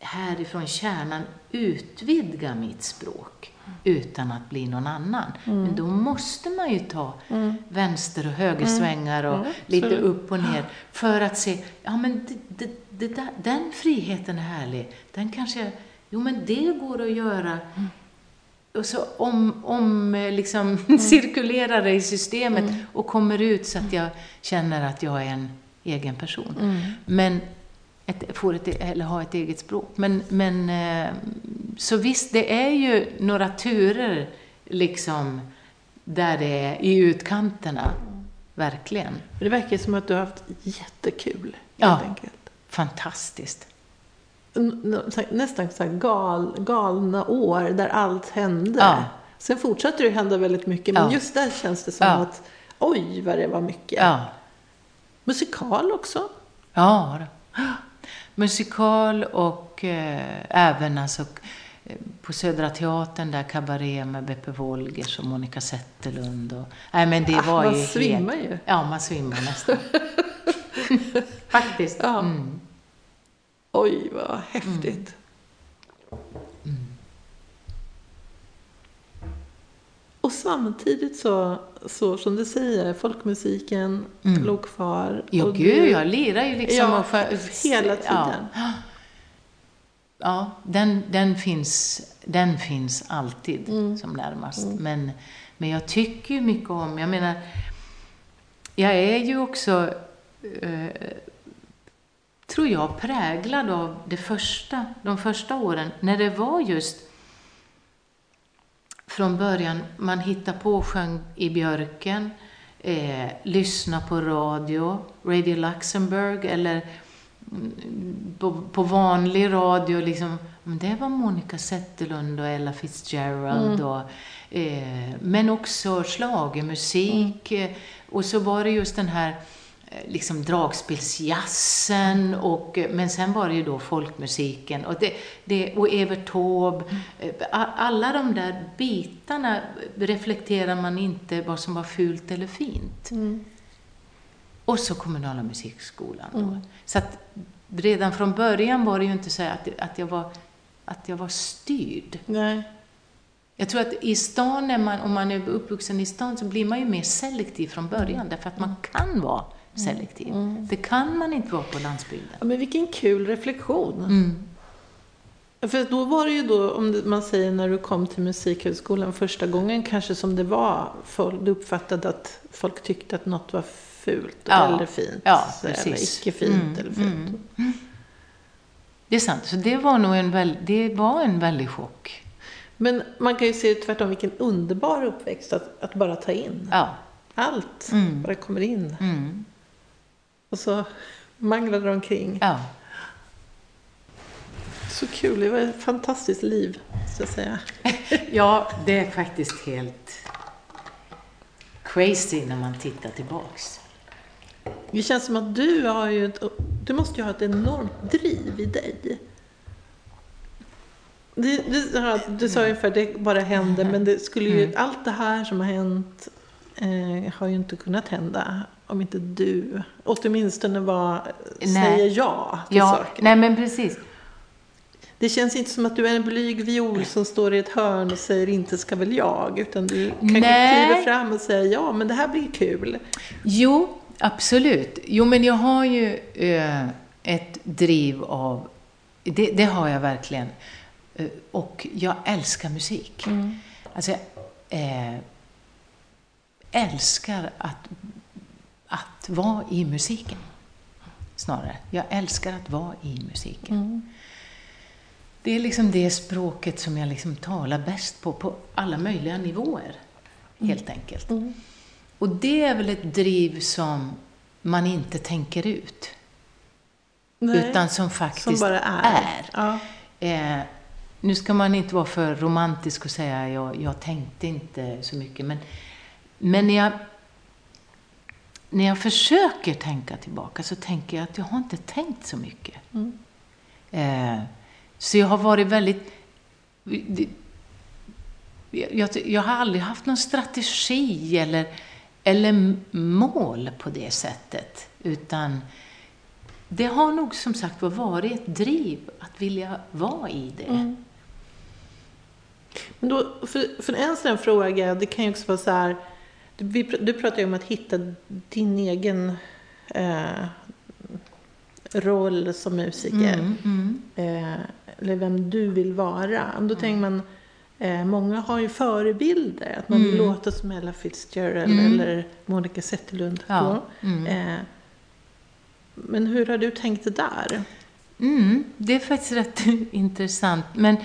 B: härifrån kärnan utvidga mitt språk utan att bli någon annan. Mm. Men då måste man ju ta mm. vänster och högersvängar och mm. lite upp och ner för att se, ja men det, det, det där, den friheten är härlig. Den kanske, jo men det går att göra. Mm. Och så om, om liksom mm. cirkulerar det i systemet mm. och kommer ut så att jag känner att jag är en egen person. Mm. Men ett, får ett, eller ha ett eget språk. Men, men eh, så visst, det är ju några turer liksom där det är i utkanterna. Verkligen.
A: Det verkar som att du har haft jättekul.
B: Ja, enkelt. fantastiskt.
A: Nästan så gal, galna år där allt hände. Ja. Sen fortsatte det hända väldigt mycket, men ja. just där känns det som ja. att oj vad det var mycket.
B: Ja.
A: Musikal också?
B: Ja, musikal och eh, även alltså eh, på Södra Teatern där kabaré med Beppe Wolgers och Monica Zetterlund. Och, nej men det
A: Ah,
B: var
A: man
B: ju
A: svimmar
B: helt,
A: ju.
B: Ja, man svimmar nästan. Faktiskt.
A: Ja.
B: Mm.
A: Oj, vad häftigt. Och samtidigt så, så som du säger, folkmusiken låg kvar.
B: Jo,
A: och
B: gud,
A: du-
B: jag lirar ju liksom.
A: Ja,
B: för,
A: hela tiden.
B: Ja, ja den, den, finns, den finns alltid
A: Mm.
B: som närmast. Men, men jag tycker ju mycket om, jag menar, jag är ju också, eh, tror jag, präglad av det första, de första åren, när det var just från början, man hittar på sjöng i björken, eh, lyssna på radio, Radio Luxemburg eller mm, på, på vanlig radio, liksom, det var Monica Zetterlund och Ella Fitzgerald. Och, eh, men också schlagermusik. eh, Och så var det just den här liksom dragspelsjazzen och, eh, men sen var det ju då folkmusiken och, det, det, och Evert Taube. Eh, a- Alla de där bitarna reflekterar man inte vad som var fult eller fint. Och så kommunala musikskolan. Då. Så att redan från början var det ju inte så att, att, jag var, att jag var styrd.
A: Nej.
B: Jag tror att i stan, man, om man är uppvuxen i stan, så blir man ju mer selektiv från början, därför att man kan vara selektiv. Det kan man inte vara på landsbygden.
A: Ja, men vilken kul reflektion.
B: Mm.
A: För då var det ju då, om man säger när du kom till Musikhögskolan första gången, kanske som det var, folk, du uppfattade att folk tyckte att något var fult
B: Ja.
A: eller fint.
B: Ja,
A: eller
B: precis.
A: icke fint
B: Mm,
A: eller fult.
B: Det är sant, så det var nog en, väl, det var en väldig chock.
A: Men man kan ju se tvärtom, vilken underbar uppväxt att, att bara ta in.
B: Ja.
A: Allt
B: Mm.
A: bara kommer in.
B: Mm.
A: Och så manglar det omkring.
B: ja.
A: Så kul, det var ett fantastiskt liv, så att säga.
B: Ja, det är faktiskt helt crazy när man tittar tillbaks.
A: Det känns som att du har ju ett, du måste ju ha ett enormt driv i dig. Du, du, du sa ungefär att det bara hände, men det skulle ju,
B: Mm.
A: allt det här som har hänt eh, har ju inte kunnat hända om inte du åtminstone var,
B: Nej.
A: säger ja till
B: Ja,
A: saker.
B: nej men precis.
A: Det känns inte som att du är en blyg viol som står i ett hörn och säger inte ska väl jag, utan du kan
B: Nej.
A: kliva fram och säga ja, men det här blir kul.
B: Jo, absolut. Jo, men jag har ju eh, ett driv av... Det, det har jag verkligen. Eh, och jag älskar musik. Alltså, jag eh, älskar att, att vara i musiken. Snarare. Jag älskar att vara i musiken. Det är liksom det språket som jag liksom talar bäst på, på alla möjliga nivåer. Helt enkelt. Och det är väl ett driv som man inte tänker ut.
A: Nej,
B: utan som faktiskt
A: som bara är.
B: är.
A: Ja.
B: Eh, nu ska man inte vara för romantisk och säga jag, jag tänkte inte så mycket, men, men jag, när jag försöker tänka tillbaka så tänker jag att jag har inte tänkt så mycket. Eh, så jag har varit väldigt... det- Jag, jag har aldrig haft någon strategi eller, eller mål på det sättet, utan det har nog som sagt var varit ett driv att vilja vara i det.
A: Men då, för, för en sån fråga, det kan ju också vara så här, vi, du pratar ju om att hitta din egen eh, roll som musiker.
B: Mm, mm.
A: Eh, eller vem du vill vara. Då tänker man, eh, många har ju förebilder. Att man vill
B: Mm.
A: låta som Ella Fitzgerald
B: Mm.
A: eller Monica Zetterlund.
B: Ja, mm.
A: Eh, men hur har du tänkt det där?
B: Mm, det är faktiskt rätt intressant. Men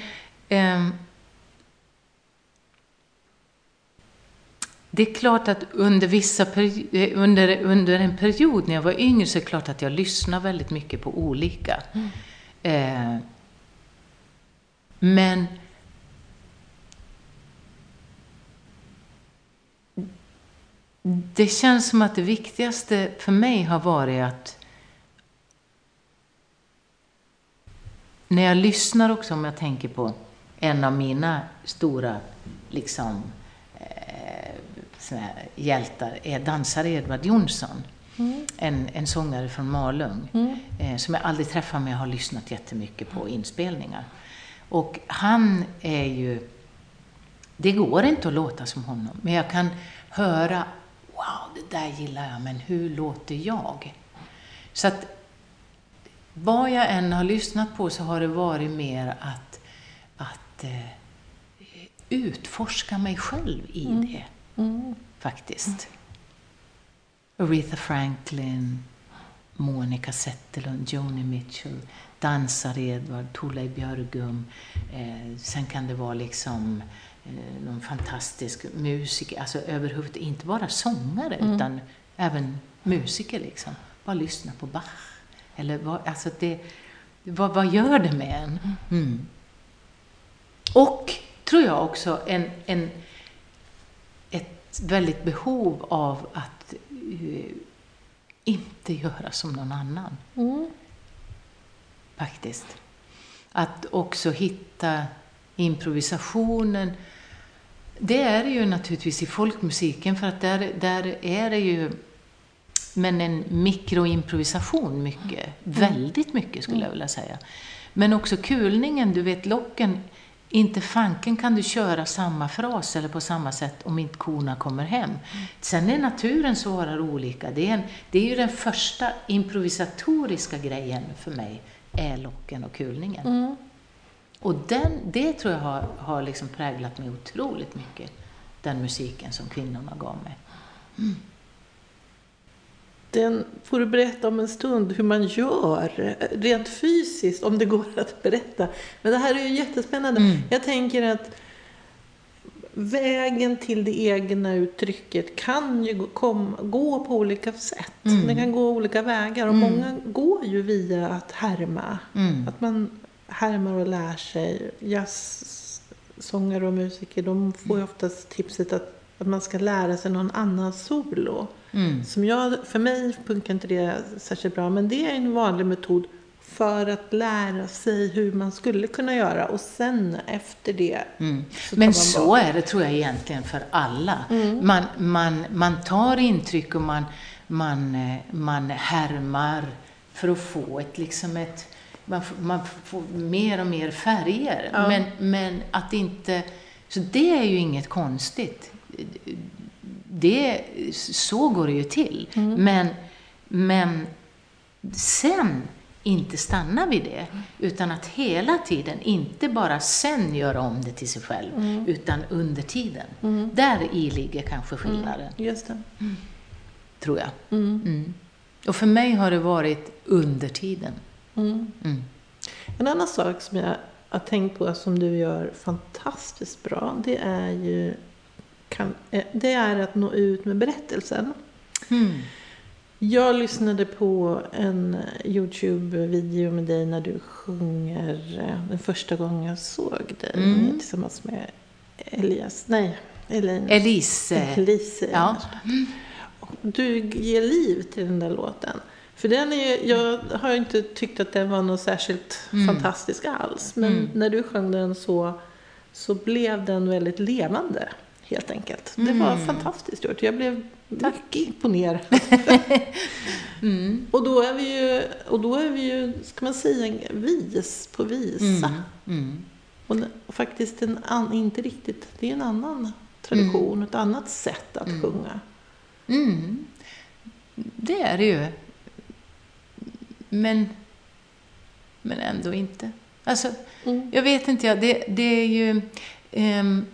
B: det är klart att under, vissa eh, under, under en period när jag var yngre så är det klart att jag lyssnade väldigt mycket på olika. Eh, men det känns som att det viktigaste för mig har varit att när jag lyssnar också, om jag tänker på en av mina stora liksom, såna här hjältar är dansare Edvard Jonsson.
A: Mm.
B: En, en sångare från Malung,
A: Mm.
B: eh, som jag aldrig träffat men jag har lyssnat jättemycket på inspelningar. Och han är ju... Det går inte att låta som honom, men jag kan höra Wow, det där gillar jag, men hur låter jag? Så att vad jag än har lyssnat på så har det varit mer att, att eh, utforska mig själv i det,
A: Mm.
B: faktiskt. Aretha Franklin, Monica Zetterlund, Joni Mitchell, dansare Edvard, Thorleif Björgum. Eh, sen kan det vara liksom eh, någon fantastisk musiker, alltså överhuvudtaget inte bara sångare utan även musiker liksom. Bara lyssna på Bach. Eller vad, alltså det, vad, vad gör det med en? Mm. Och, tror jag också, en, en, väldigt behov av att eh, inte göra som någon annan,
A: Mm.
B: faktiskt. Att också hitta improvisationen. Det är det ju naturligtvis i folkmusiken, för att där, där är det ju men en mikroimprovisation mycket. Väldigt mycket skulle jag vilja säga. Men också kulningen, du vet locken, inte fanken kan du köra samma fras eller på samma sätt om inte korna kommer hem. Sen är naturen svarar olika. Det är, en, det är ju den första improvisatoriska grejen för mig, är locken och kulningen.
A: Mm.
B: Och den, det tror jag har, har liksom präglat mig otroligt mycket, den musiken som kvinnorna gav mig.
A: Den får du berätta om en stund hur man gör rent fysiskt, om det går att berätta. Men det här är ju jättespännande.
B: Mm.
A: Jag tänker att vägen till det egna uttrycket kan ju gå- kom, gå på olika sätt.
B: Mm.
A: Den kan gå olika vägar och många går ju via att härma.
B: Mm.
A: Att man härmar och lär sig. Jazzsångare och musiker de får ju oftast tipset att, att man ska lära sig någon annan solo.
B: Mm.
A: Som jag, för mig funkar inte det särskilt bra, men det är en vanlig metod för att lära sig hur man skulle kunna göra och sen efter det
B: Mm.
A: så
B: Men så
A: bort.
B: är det tror jag egentligen för alla. Man, man, man tar intryck och man, man, eh, man härmar för att få ett, liksom ett man, f- man får mer och mer färger.
A: Ja.
B: Men, men att inte... Så det är ju inget konstigt. Det, så går det ju till. Men, men sen inte stanna vid det, utan att hela tiden, inte bara sen göra om det till sig själv, utan under tiden. Där i ligger kanske skillnaden,
A: Just det.
B: tror jag.
A: Mm.
B: Mm. Och för mig har det varit under tiden.
A: Mm.
B: Mm.
A: En annan sak som jag har tänkt på som du gör fantastiskt bra, det är ju kan, eh, det är att nå ut med berättelsen.
B: Mm.
A: Jag lyssnade på en Youtube-video med dig när du sjunger eh, den första gången jag såg dig
B: Mm.
A: tillsammans med Elias, nej, Elaine.
B: Elise.
A: Elise.
B: Ja.
A: Du ger liv till den där låten. För den är, jag har inte tyckt att den var något särskilt
B: Mm.
A: fantastisk alls. Men
B: Mm.
A: när du sjöng den så, så blev den väldigt levande. Helt enkelt. Det var
B: Mm.
A: fantastiskt gjort. Jag blev mycket imponerad.
B: Mm.
A: Och då är vi ju, och då är vi ju ska man säga, vis på visa.
B: Mm. Mm.
A: Och, och faktiskt en an, inte riktigt, det är en annan tradition, ett annat sätt att sjunga.
B: Mm. Det är det ju. Men, men ändå inte. Alltså,
A: Mm.
B: jag vet inte, jag, det, det är ju... ehm,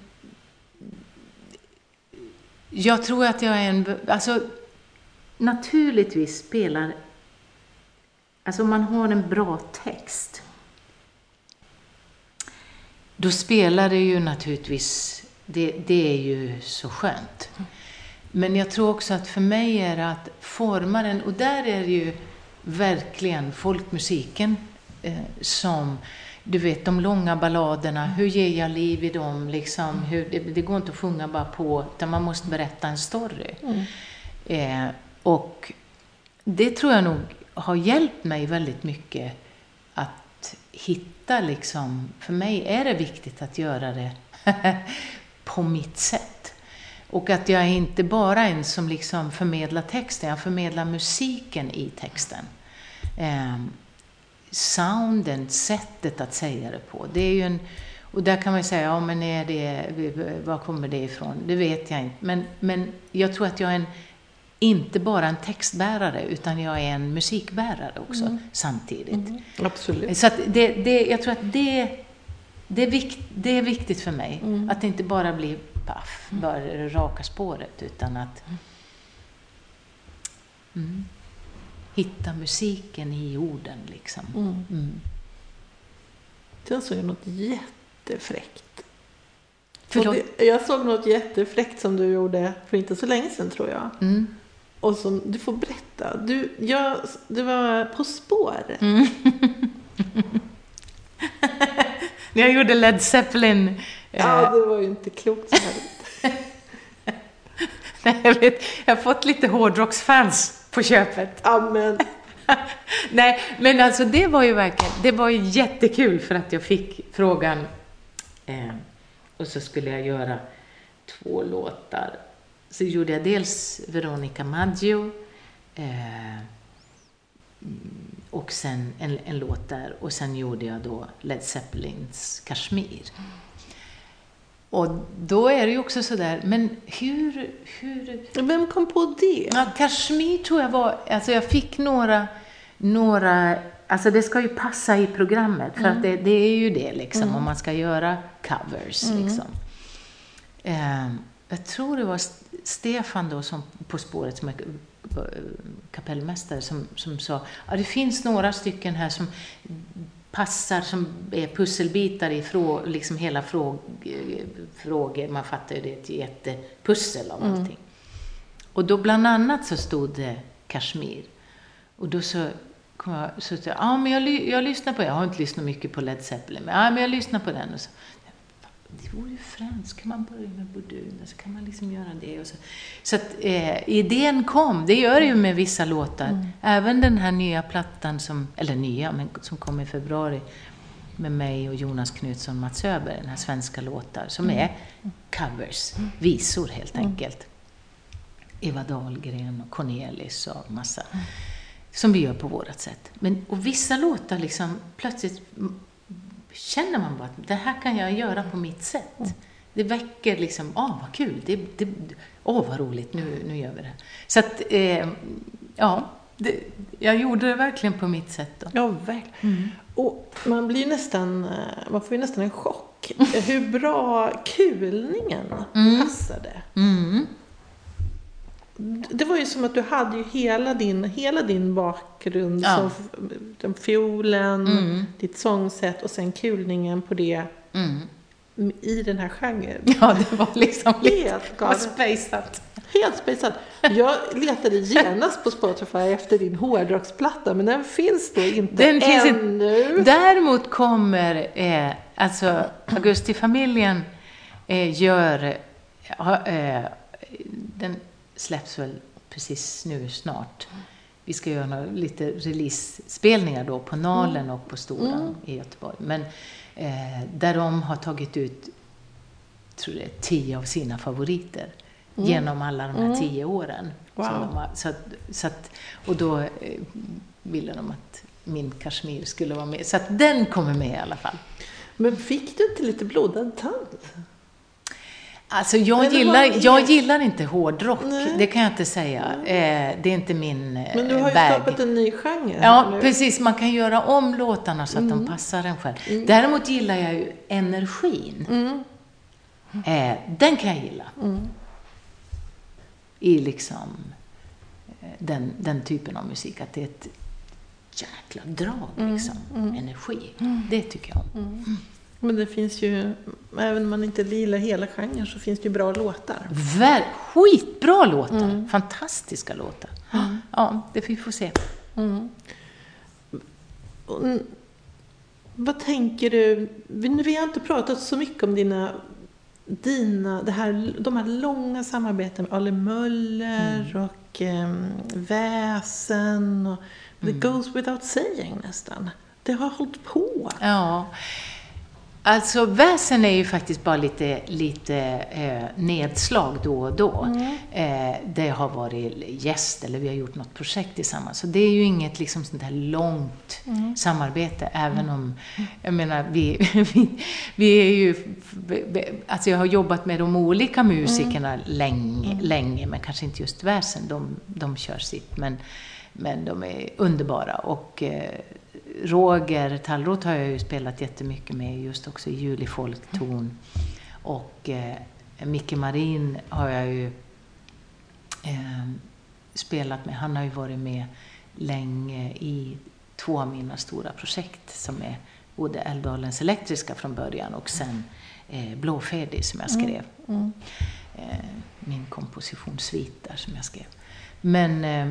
B: jag tror att jag är en... Alltså, naturligtvis spelar... Alltså om man har en bra text, då spelar det ju naturligtvis... Det, det är ju så skönt. Men jag tror också att för mig är det att forma den, och där är det ju verkligen folkmusiken eh, som, du vet de långa balladerna, hur ger jag liv i dem liksom? Hur, det, det går inte att sjunga bara på, utan man måste berätta en story.
A: Mm.
B: Eh, och det tror jag nog har hjälpt mig väldigt mycket att hitta liksom, för mig är det viktigt att göra det på mitt sätt. Och att jag är inte bara en som liksom förmedlar texten, jag förmedlar musiken i texten. Eh, sounden, sättet att säga det på. Det är ju en, och där kan man säga, ja men är det, var kommer det ifrån? Det vet jag inte. Men, men jag tror att jag är en, inte bara en textbärare, utan jag är en musikbärare också mm. samtidigt. Mm.
A: Absolut.
B: Så att det, det, jag tror att det, det, är, vikt, det är viktigt för mig. Mm. Att det inte bara blir paff, mm. bara raka spåret, utan att mm, hitta musiken i orden. Liksom. Mm. Mm.
A: Sen såg jag något jättefräckt. Det, jag såg något jättefräckt som du gjorde för inte så länge sedan tror jag. Mm. Och som, du får berätta. Du, jag, du var På spår. Mm.
B: När jag gjorde Led Zeppelin.
A: Ja, eh, det var ju inte klokt så
B: Nej, jag vet. Jag har fått lite hårdrocksfans på köpet.
A: Amen.
B: Nej, men alltså det var ju verkligen, det var ju jättekul för att jag fick frågan. Eh, och så skulle jag göra två låtar så gjorde jag dels Veronica Maggio eh, och sen en, en, låt där och sen gjorde jag då Led Zeppelins Kashmir. Och då är det ju också sådär, men hur, hur...
A: Vem kom på det?
B: Ja, Kashmir tror jag var, alltså jag fick några, några, alltså det ska ju passa i programmet, för mm. att det, det, är ju det liksom, mm. om man ska göra covers mm. liksom. Eh, jag tror det var Stefan då, som På spåret, som är kapellmästare, som, som sa att det finns några stycken här som passar, som är pusselbitar i frå, liksom hela fråg, frågor. Man fattar ju det, är ett jättepussel av mm. allting. Och då bland annat så stod det Kashmir. Och då så kom jag, så sa ja men jag, jag lyssnar på, jag har inte lyssnat mycket på Led Zeppelin, men, ja, men jag lyssnar på den. Och så, det vore ju så kan man börja med bordun, så kan man liksom göra det. Och så så att eh, idén kom, det gör det ju med vissa låtar. Mm. Även den här nya plattan, som, eller nya, men som kom i februari, med mig och Jonas Knutsson och Mats Öberg, den här svenska låtar, som mm. är covers, visor helt mm. enkelt. Eva Dahlgren och Cornelis och massa, som vi gör på vårt sätt. Men, och vissa låtar liksom plötsligt känner man bara att det här kan jag göra på mitt sätt. Mm. Det väcker liksom, åh vad kul, det, det, åh vad roligt, nu, nu gör vi det. Så att, eh, ja, det, jag gjorde det verkligen på mitt sätt. Då.
A: Ja, verkligen. Mm. Och man blir nästan, eh, man får ju nästan en chock. Hur bra kulningen mm. passade. Mm det var ju som att du hade ju hela din, hela din bakgrund, ja. som fiolen, mm. ditt sångsätt och sen kulningen på det mm. i den här genren.
B: Ja, det var liksom helt galet. spejsat.
A: Helt spejsat. Jag letade genast på Spotify efter din hårdrocksplatta, men den finns då inte den ännu. Finns
B: Däremot kommer, eh, alltså Augustifamiljen eh, gör, eh, den släpps väl precis nu snart. Vi ska göra några, lite release-spelningar då på Nalen mm. och på Storan mm. i Göteborg. Men eh, där de har tagit ut, tror det är tio av sina favoriter mm. genom alla de här mm. tio åren. Wow. Har, så att, så att, och då eh, ville de att min Kashmir skulle vara med. Så att den kommer med i alla fall.
A: Men fick du inte lite blodad tand?
B: Alltså jag, gillar, jag gillar inte hårdrock, Nej. det kan jag inte säga. Eh, det är inte min
A: bag. Men du har ju bag. skapat en ny genre.
B: Ja, nu. precis. Man kan göra om låtarna så att mm. de passar en själv. Mm. Däremot gillar jag ju energin. Mm. Eh, den kan jag gilla. Mm. I liksom eh, den, den typen av musik. Att det är ett jäkla drag, mm. liksom. Mm. Energi. Det tycker jag om.
A: Men det finns ju, även om man inte gillar hela genren, så finns det ju bra låtar.
B: Ver skitbra låtar! Mm. Fantastiska låtar. Mm. Ja, det får vi få se. Mm.
A: vad tänker du? Vi har inte pratat så mycket om dina, dina det här, de här långa samarbeten med Ale Möller mm. och um, Väsen och The mm. Goes Without Saying nästan. det har hållit på.
B: Ja. Alltså väsen är ju faktiskt bara lite, lite eh, nedslag då och då.
A: Mm.
B: Eh, det har varit gäst eller vi har gjort något projekt tillsammans. Så det är ju inget liksom sånt här långt
A: Mm.
B: samarbete, även om, jag menar, vi, vi, vi är ju, alltså jag har jobbat med de olika musikerna länge, länge, men kanske inte just väsen, de, de kör sitt, men, men de är underbara. Och eh, Roger Tallroth har jag ju spelat jättemycket med just också i Juli folkton. Och eh, Micke Marin har jag ju eh, spelat med. Han har ju varit med länge i två av mina stora projekt som är både Älvdalens elektriska från början och sen eh, Blåfedig som jag skrev.
A: Mm.
B: Eh, min kompositionssvit där som jag skrev. Men eh,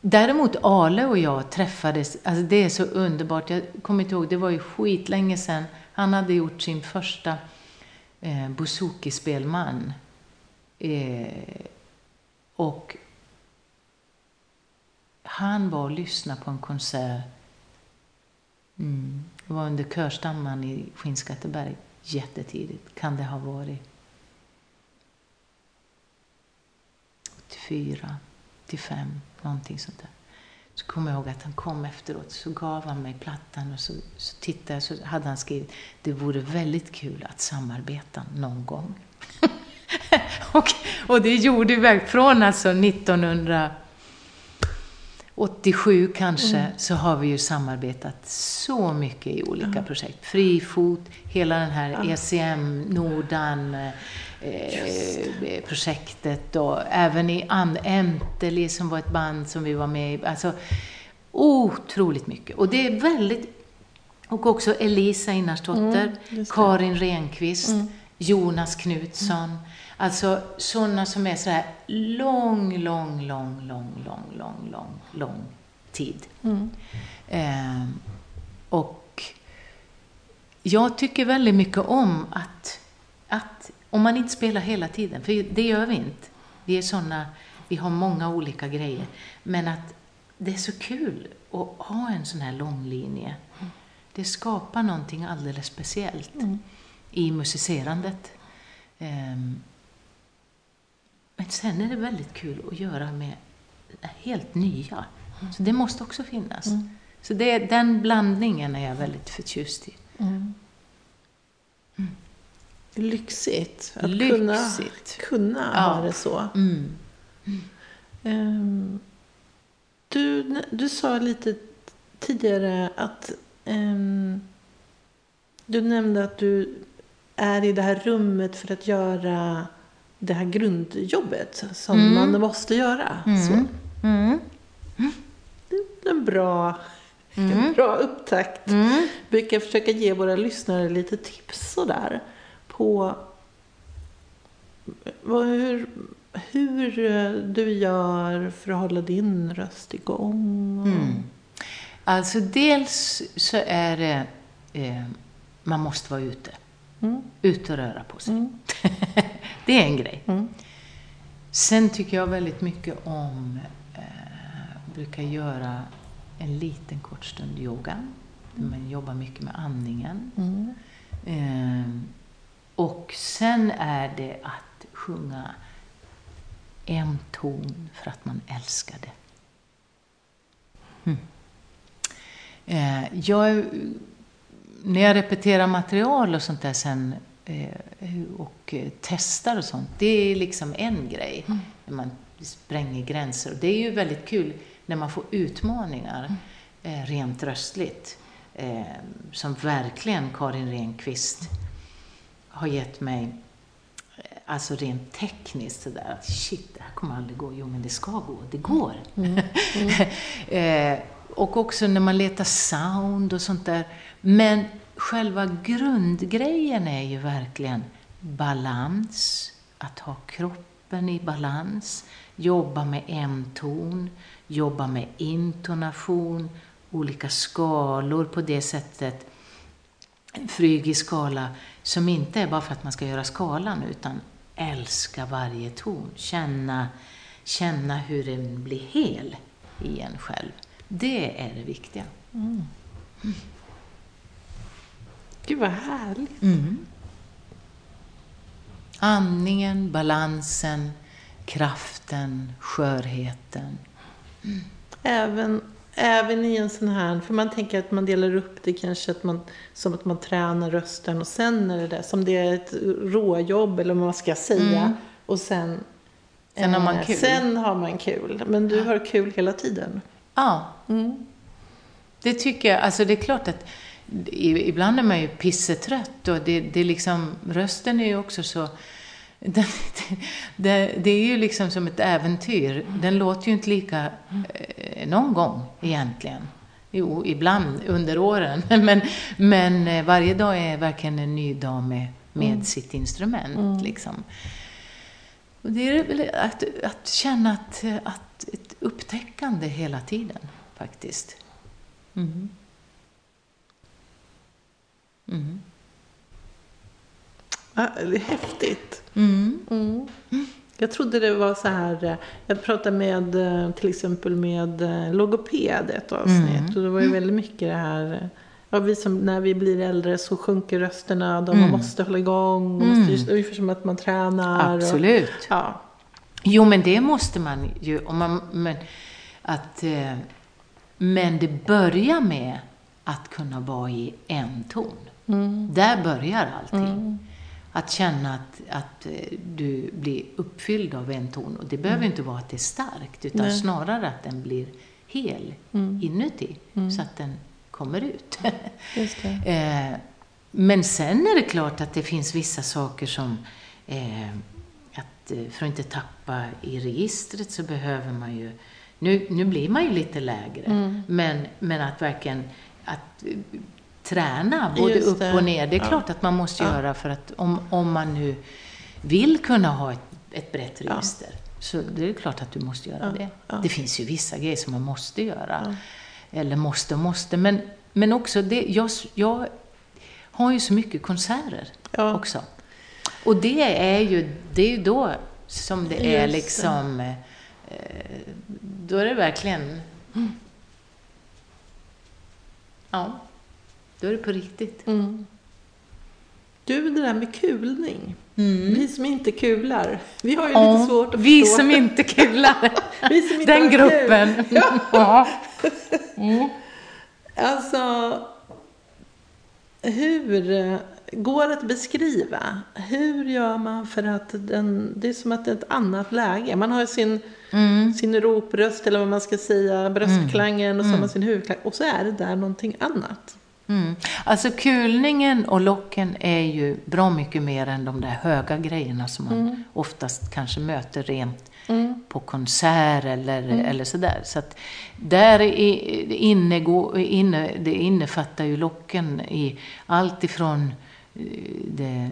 B: Däremot Ale och jag träffades, alltså det är så underbart. Jag kommer inte ihåg, det var ju skitlänge sedan. Han hade gjort sin första eh, bouzouki-spelman. Eh, och han var och lyssnade på en konsert. Mm, det var under körstamman i Skinnskatteberg, jättetidigt. Kan det ha varit 84, 85, någonting sånt där. Så kommer jag ihåg att han kom efteråt, så gav han mig plattan och så, så tittade jag, så hade han skrivit det vore väldigt kul att samarbeta någon gång. och, och det gjorde vi. Från alltså 1987 kanske,
A: Mm.
B: så har vi ju samarbetat så mycket i olika projekt. Frifot, hela den här ECM, Nordan, eh, projektet och även i And Enteli som var ett band som vi var med i. Alltså otroligt mycket. Och det är väldigt... Och också Elisa Innarsdotter,
A: Mm.
B: Karin Renqvist,
A: Mm.
B: Jonas Knutsson. Alltså sådana som är så här lång, lång, lång, lång, lång, lång, lång, lång tid.
A: Mm.
B: Eh, och jag tycker väldigt mycket om att, att om man inte spelar hela tiden, för det gör vi inte. Vi är såna, vi har många olika grejer. Men att det är så kul att ha en sån här lång linje. Det skapar någonting alldeles speciellt
A: Mm.
B: i musicerandet. Ehm, men sen är det väldigt kul att göra med helt nya. Så det måste också finnas.
A: Mm.
B: Så det, den blandningen är jag väldigt förtjust i.
A: Mm. Lyxigt att
B: Lyxigt.
A: kunna, kunna
B: Ja.
A: ha det så.
B: Mm.
A: Ehm, du, du sa lite tidigare att ehm, du nämnde att du är i det här rummet för att göra det här grundjobbet som
B: Mm.
A: man måste göra. Så,
B: Mm. Mm.
A: det är en bra, en
B: Mm.
A: bra upptakt.
B: Mm.
A: brukar försöka ge våra lyssnare lite tips sådär på hur, hur eh, du gör för att hålla din röst igång.
B: Mm. Alltså dels så är det, eh, man måste vara ute.
A: Mm.
B: Ut och röra på sig.
A: Mm.
B: det är en grej.
A: Mm.
B: Sen tycker jag väldigt mycket om, eh, brukar göra en liten kort stund yoga. Där man jobbar mycket med andningen.
A: Mm.
B: Eh, och sen är det att sjunga en ton för att man älskar det. Mm. Eh, jag, när jag repeterar material och sånt där sen eh, och eh, testar och sånt, det är liksom en grej. När man spränger gränser. Och det är ju väldigt kul när man får utmaningar eh, rent röstligt. Som verkligen Karin Renqvist har gett mig, eh, alltså rent tekniskt sådär, att shit, det här kommer aldrig gå. Jo, men det ska gå. Det går. eh, och också när man letar sound och sånt där. Men själva grundgrejen är ju verkligen balans, att ha kroppen i balans, jobba med en-ton, jobba med intonation, olika skalor på det sättet. En frygig skala som inte är bara för att man ska göra skalan utan älska varje ton, känna, känna hur den blir hel i en själv. Det är det viktiga.
A: Mm. Gud vad härligt.
B: Mm. Andningen, balansen, kraften, skörheten.
A: Även, även i en sån här, för man tänker att man delar upp det kanske att man, som att man tränar rösten och sen är det där, som det är ett råjobb eller vad man ska säga.
B: Mm.
A: Och sen,
B: Sen har man
A: eh,
B: kul.
A: Sen har man kul. Men du har kul hela tiden.
B: Ja,
A: Mm.
B: det tycker jag. Alltså det är klart att ibland är man ju pissetrött och det, det är liksom, rösten är ju också så det, det, det är ju liksom som ett äventyr. Den låter ju inte lika eh, någon gång egentligen. Jo, ibland under åren. Men, men eh, varje dag är verkligen en ny dag med, med sitt instrument. Liksom. Och det är att, att känna att, att ett upptäckande hela tiden, faktiskt. Mm. Mm.
A: Ja, det är häftigt.
B: Mm.
A: Mm. Jag trodde det var så här, eh, jag pratade med eh, till exempel med eh, logoped ett avsnitt
B: Mm.
A: och det var ju väldigt mycket det här, ja, vi som, när vi blir äldre så sjunker rösterna, de
B: Mm.
A: måste hålla igång, och
B: Mm.
A: måste, just, ungefär som att man tränar.
B: Absolut.
A: Och, ja.
B: Jo, men det måste man ju. Om man, men, att, eh, men det börjar med att kunna vara i en ton.
A: Mm.
B: Där börjar allting. Att känna att, att eh, du blir uppfylld av en ton. Och det behöver inte vara att det är starkt, utan
A: Nej.
B: snarare att den blir hel
A: Mm.
B: inuti, så att den kommer ut. Eh, men sen är det klart att det finns vissa saker som, eh, att eh, för att inte tappa i registret så behöver man ju, nu, nu blir man ju lite lägre,
A: Mm.
B: men, men att verkligen att träna både
A: Just
B: upp
A: det.
B: och ner, det är
A: Ja.
B: klart att man måste
A: Ja.
B: göra för att om, om man nu vill kunna ha ett, ett brett
A: Ja.
B: register, så det är klart att du måste göra
A: Ja.
B: det.
A: Ja.
B: Det finns ju vissa grejer som man måste göra.
A: Ja.
B: Eller måste och måste. Men, men också, det, jag, jag har ju så mycket konserter
A: Ja.
B: också. Och det är ju, det är ju då som det är
A: Just det.
B: liksom, eh, då är det verkligen, ja, då är det på riktigt.
A: Mm. Du, det där med kulning. Vi som inte kular, vi har ju
B: Ja,
A: lite svårt att
B: vi
A: förstå.
B: som inte kular,
A: Vi som inte
B: den
A: kul.
B: gruppen. Ja.
A: Alltså, hur eh, går det att beskriva? Hur gör man för att den, det är som att det är ett annat läge. Man har sin,
B: Mm.
A: sin ropröst eller vad man ska säga, bröstklangen och så har man sin huvudklang. Och så är det där någonting annat.
B: Mm. Alltså kulningen och locken är ju bra mycket mer än de där höga grejerna som man oftast kanske möter rent på konsert eller, eller sådär. Så att där inne, det innefattar ju locken i allt ifrån eh, det,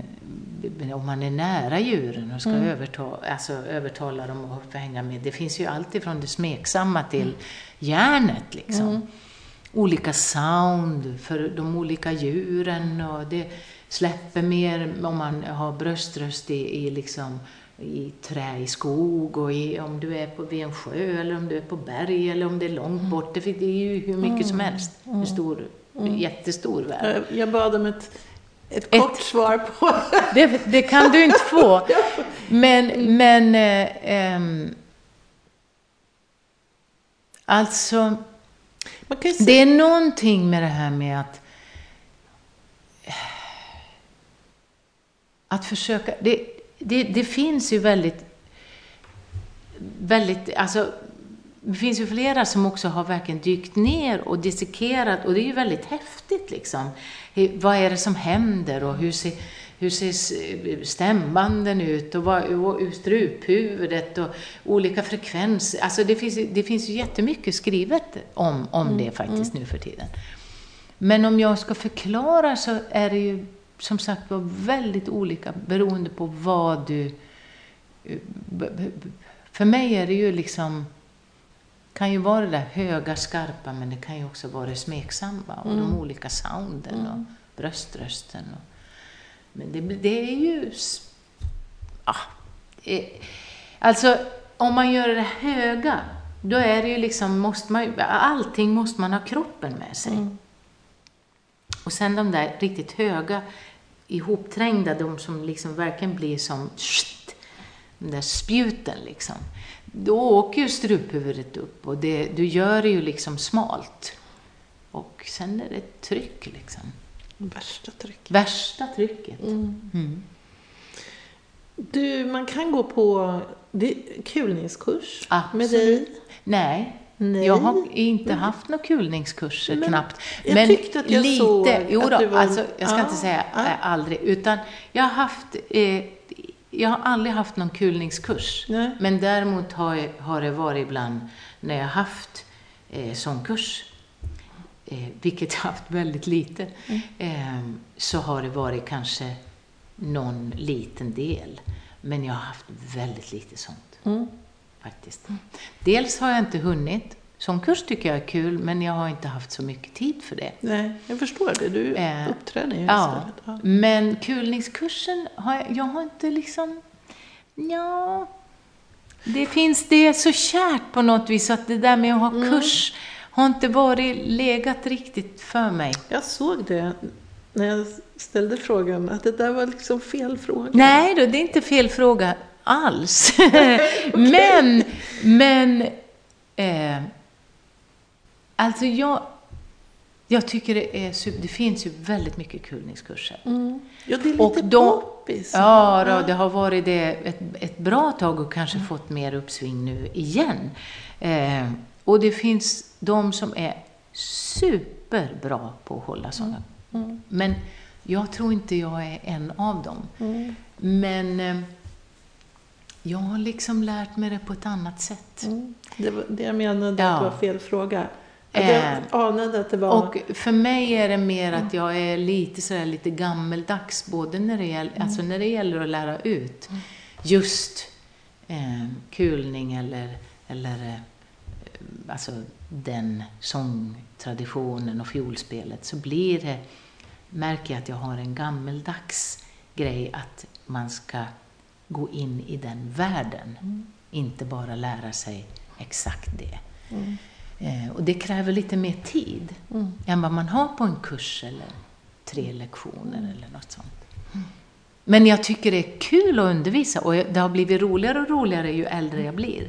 B: om man är nära djuren och ska överta, alltså övertala dem att hänga med. Det finns ju allt ifrån det smeksamma till järnet liksom olika sound för de olika djuren och det släpper mer om man har bröströst i, i, liksom, i trä i skog och i, om du är på, vid en sjö eller om du är på berg eller om det är långt bort. Det, är ju hur mycket som helst. En stor, jättestor värld.
A: Jag- bad om ett, ett
B: Ett-
A: kort svar på
B: Det, det kan du inte få. Men, men eh, ehm, alltså
A: Man kan ju säga,
B: Det är någonting med det här med att att försöka, det, det, det finns ju väldigt, väldigt, alltså det finns ju flera som också har verkligen dykt ner och dissekerat och det är ju väldigt häftigt liksom. Vad är det som händer och hur ser, hur ser stämbanden ut och, vad, och struphuvudet och olika frekvenser. Alltså det finns, det finns ju jättemycket skrivet om, om det faktiskt nu för tiden. Men om jag ska förklara så är det ju som sagt väldigt olika beroende på vad du... eh, För mig är det ju liksom... kan ju vara det där höga, skarpa, men det kan ju också vara det smeksamma och de olika sounden och bröströsten. Och, men det, det är ju... eh, alltså, om man gör det höga, då är det ju liksom, måste man allting måste man ha kroppen med sig. Och sen de där riktigt höga, ihopträngda, de som liksom verkligen blir som de där spjuten liksom. Då åker ju struphuvudet upp och det, du gör det ju liksom smalt. Och sen är det ett tryck liksom.
A: Värsta trycket.
B: Värsta trycket.
A: Mm.
B: Mm.
A: Du, man kan gå på kulningskurs med
B: Absolut.
A: dig.
B: Nej,
A: Nej.
B: jag har inte haft några kulningskurser
A: Men
B: knappt.
A: jag tyckte att jag
B: lite,
A: såg
B: jo
A: att
B: då,
A: du var-
B: alltså, jag ska
A: Ja,
B: inte säga
A: ja.
B: eh, aldrig, utan jag har haft, eh, jag har aldrig haft någon kulningskurs.
A: Nej.
B: Men däremot har, jag, har det varit ibland när jag har haft eh, sångkurs, eh, vilket jag haft väldigt lite,
A: Mm.
B: eh, så har det varit kanske någon liten del. Men jag har haft väldigt lite sånt
A: Mm.
B: faktiskt. Dels har jag inte hunnit. Sångkurs tycker jag är kul, men jag har inte haft så mycket tid för det.
A: Nej, jag förstår det. Du
B: Eh,
A: uppträder ju
B: Ja,
A: istället. Ja.
B: men kulningskursen har jag, jag har inte liksom, ja, det finns, det är så kärt på något vis att det där med att ha
A: Mm.
B: Har inte varit legat riktigt för mig.
A: Jag såg det när jag ställde frågan, att det där var liksom fel fråga.
B: Nej då, det är inte fel fråga alls. Men, men, eh, alltså jag, jag tycker det är super, det finns ju väldigt mycket kulningskurser.
A: Mm. Ja, det är lite
B: Och då-
A: poppis.
B: Ja, då, det har varit det ett, ett bra tag och kanske fått mer uppsving nu igen. Eh, och det finns de som är superbra på att hålla sådana.
A: Mm.
B: Men jag tror inte jag är en av dem.
A: Mm.
B: Men eh, jag har liksom lärt mig det på ett annat sätt.
A: Mm. Det var det jag menade,
B: Ja.
A: att det var fel fråga. Att
B: Eh,
A: jag anade att det var...
B: Och för mig är det mer att jag är lite sådär lite gammeldags, både när det gäller, alltså när det gäller att lära ut just eh, kulning eller, eller eh, alltså den sångtraditionen och fiolspelet, så blir det, märker jag att jag har en gammeldags grej att man ska gå in i den världen, inte bara lära sig exakt det.
A: Mm.
B: Eh, och det kräver lite mer tid
A: Mm.
B: än vad man har på en kurs eller tre lektioner eller något sånt. Men jag tycker det är kul att undervisa och det har blivit roligare och roligare ju äldre jag blir.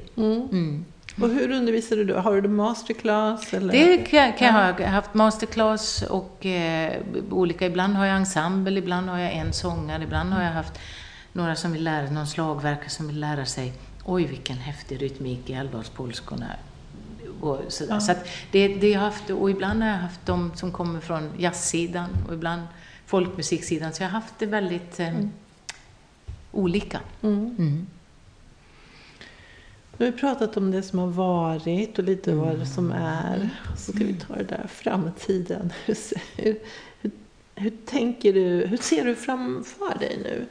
A: Mm.
B: Mm.
A: Och hur undervisar du? Har du masterclass? Eller?
B: Det kan, kan jag ha. Jag har haft masterclass och eh, olika, ibland har jag ensemble, ibland har jag en sångare, ibland har jag haft några som vill lära någon slagverkare som vill lära sig Oj, vilken häftig rytmik i älvdalspolskorna. Och, sådär.
A: Ja.
B: så det, det jag haft, och ibland har jag haft de som kommer från jazzsidan och ibland folkmusiksidan. Så jag har haft det väldigt eh, olika.
A: Mm.
B: Mm.
A: Nu har vi pratat om det som har varit och lite vad det som är. Så ska vi ta det där framtiden. Hur, hur, hur tänker du? Hur ser du framför dig nu?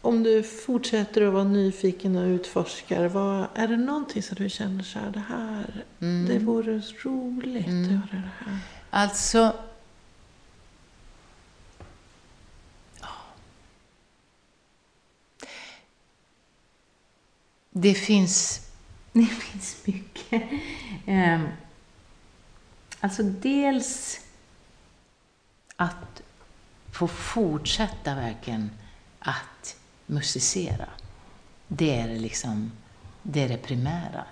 A: Om du fortsätter att vara nyfiken och utforskar, vad, är det någonting som du känner så här, det här,
B: Mm.
A: det vore roligt
B: Mm.
A: att göra det här?
B: Alltså... Det finns, det finns mycket. Ehm, Alltså dels att få fortsätta verkligen att musicera. Det är det liksom, det är det primära.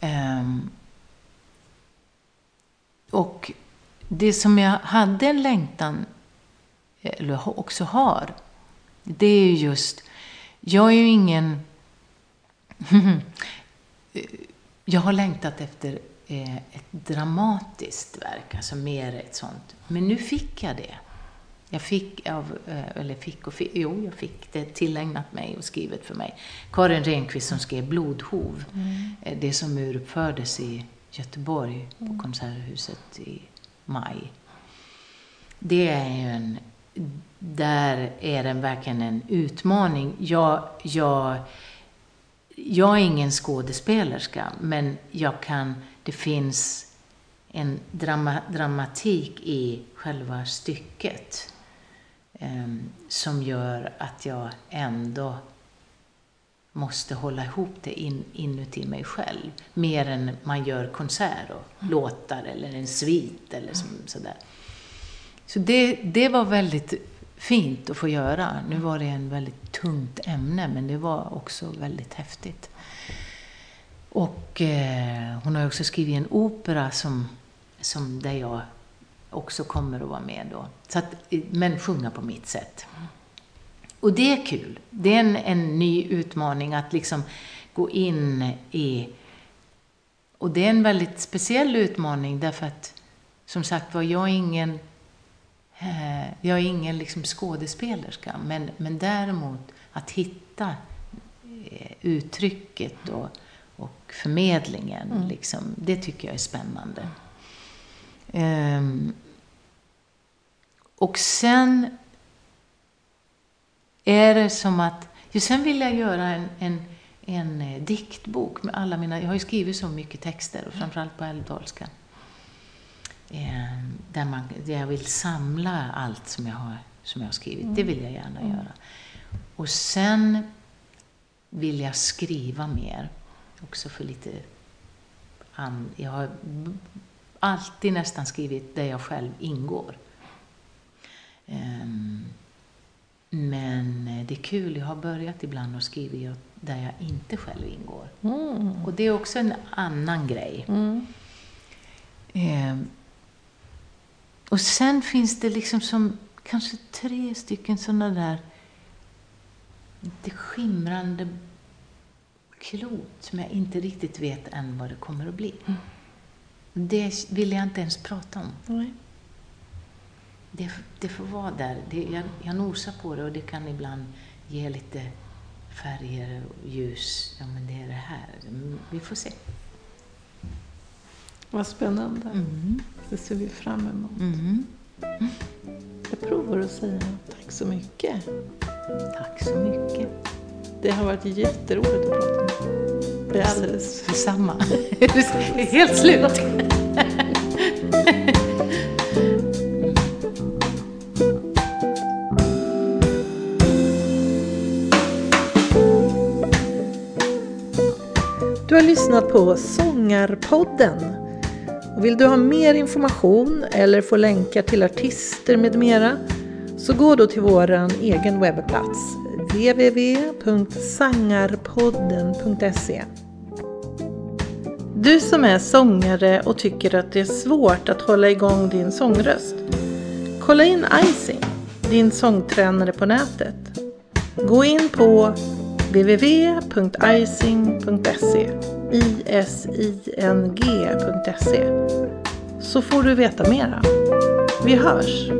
B: Ehm, och det som jag hade en längtan, eh, eller också har, det är just, jag är ju ingen... jag har längtat efter eh, ett dramatiskt verk, alltså mer ett sånt. Men nu fick jag det. Jag fick av, eh, eller fick och fick, jo, jag fick det tillägnat mig och skrivet för mig. Karin Renqvist som skrev Blodhov, eh, det som uruppfördes i Göteborg på Konserthuset i maj. Det är ju en, där är den verkligen en utmaning. Jag, jag, jag är ingen skådespelerska, men jag kan, det finns en drama, dramatik i själva stycket eh, som gör att jag ändå måste hålla ihop det in, inuti mig själv. Mer än man gör konsert och låtar eller en svit eller som, sådär. Så det, det var väldigt fint att få göra. Nu var det en väldigt tungt ämne, men det var också väldigt häftigt. Och eh, hon har också skrivit en opera som, som där jag också kommer att vara med då. Så att, men sjunga på mitt sätt. Och det är kul. Det är en, en ny utmaning att liksom gå in i... Och det är en väldigt speciell utmaning därför att, som sagt var, jag är ingen, jag är ingen liksom skådespelerska. Men, men däremot att hitta eh, uttrycket och, och förmedlingen, mm. liksom, det tycker jag är spännande. Um, och sen är det som att, ju sen vill jag göra en, en, en eh, diktbok med alla mina, jag har ju skrivit så mycket texter, och framförallt på älvdalska. Eh, där, man, där jag vill samla allt som jag har, som jag har skrivit. Mm. Det vill jag gärna mm. göra. Och sen vill jag skriva mer. Också för lite... jag har alltid nästan skrivit där jag själv ingår. Um, men det är kul, jag har börjat ibland att skriva där jag inte själv ingår. Mm. Och det är också en annan grej. Mm. Eh, och sen finns det liksom som kanske tre stycken sådana där lite skimrande klot som jag inte riktigt vet än vad det kommer att bli. Mm. Det vill jag inte ens prata om. Nej det, det får vara där. Det, jag, jag nosar på det och det kan ibland ge lite färger och ljus. Ja, men det är det här. Vi får se.
A: Vad spännande. Mm. Det ser vi fram emot. Mm. Jag provar att säga tack så mycket.
B: Tack så mycket.
A: Det har varit jätteroligt att prata med dig. Det är alldeles...
B: Detsamma. det är helt slut.
A: Du har lyssnat på Sångarpodden. Och vill du ha mer information eller få länkar till artister med mera så gå då till vår egen webbplats www.sangarpodden.se Du som är sångare och tycker att det är svårt att hålla igång din sångröst. Kolla in Icing, din sångtränare på nätet. Gå in på www.icing.se ising.se så får du veta mera. Vi hörs!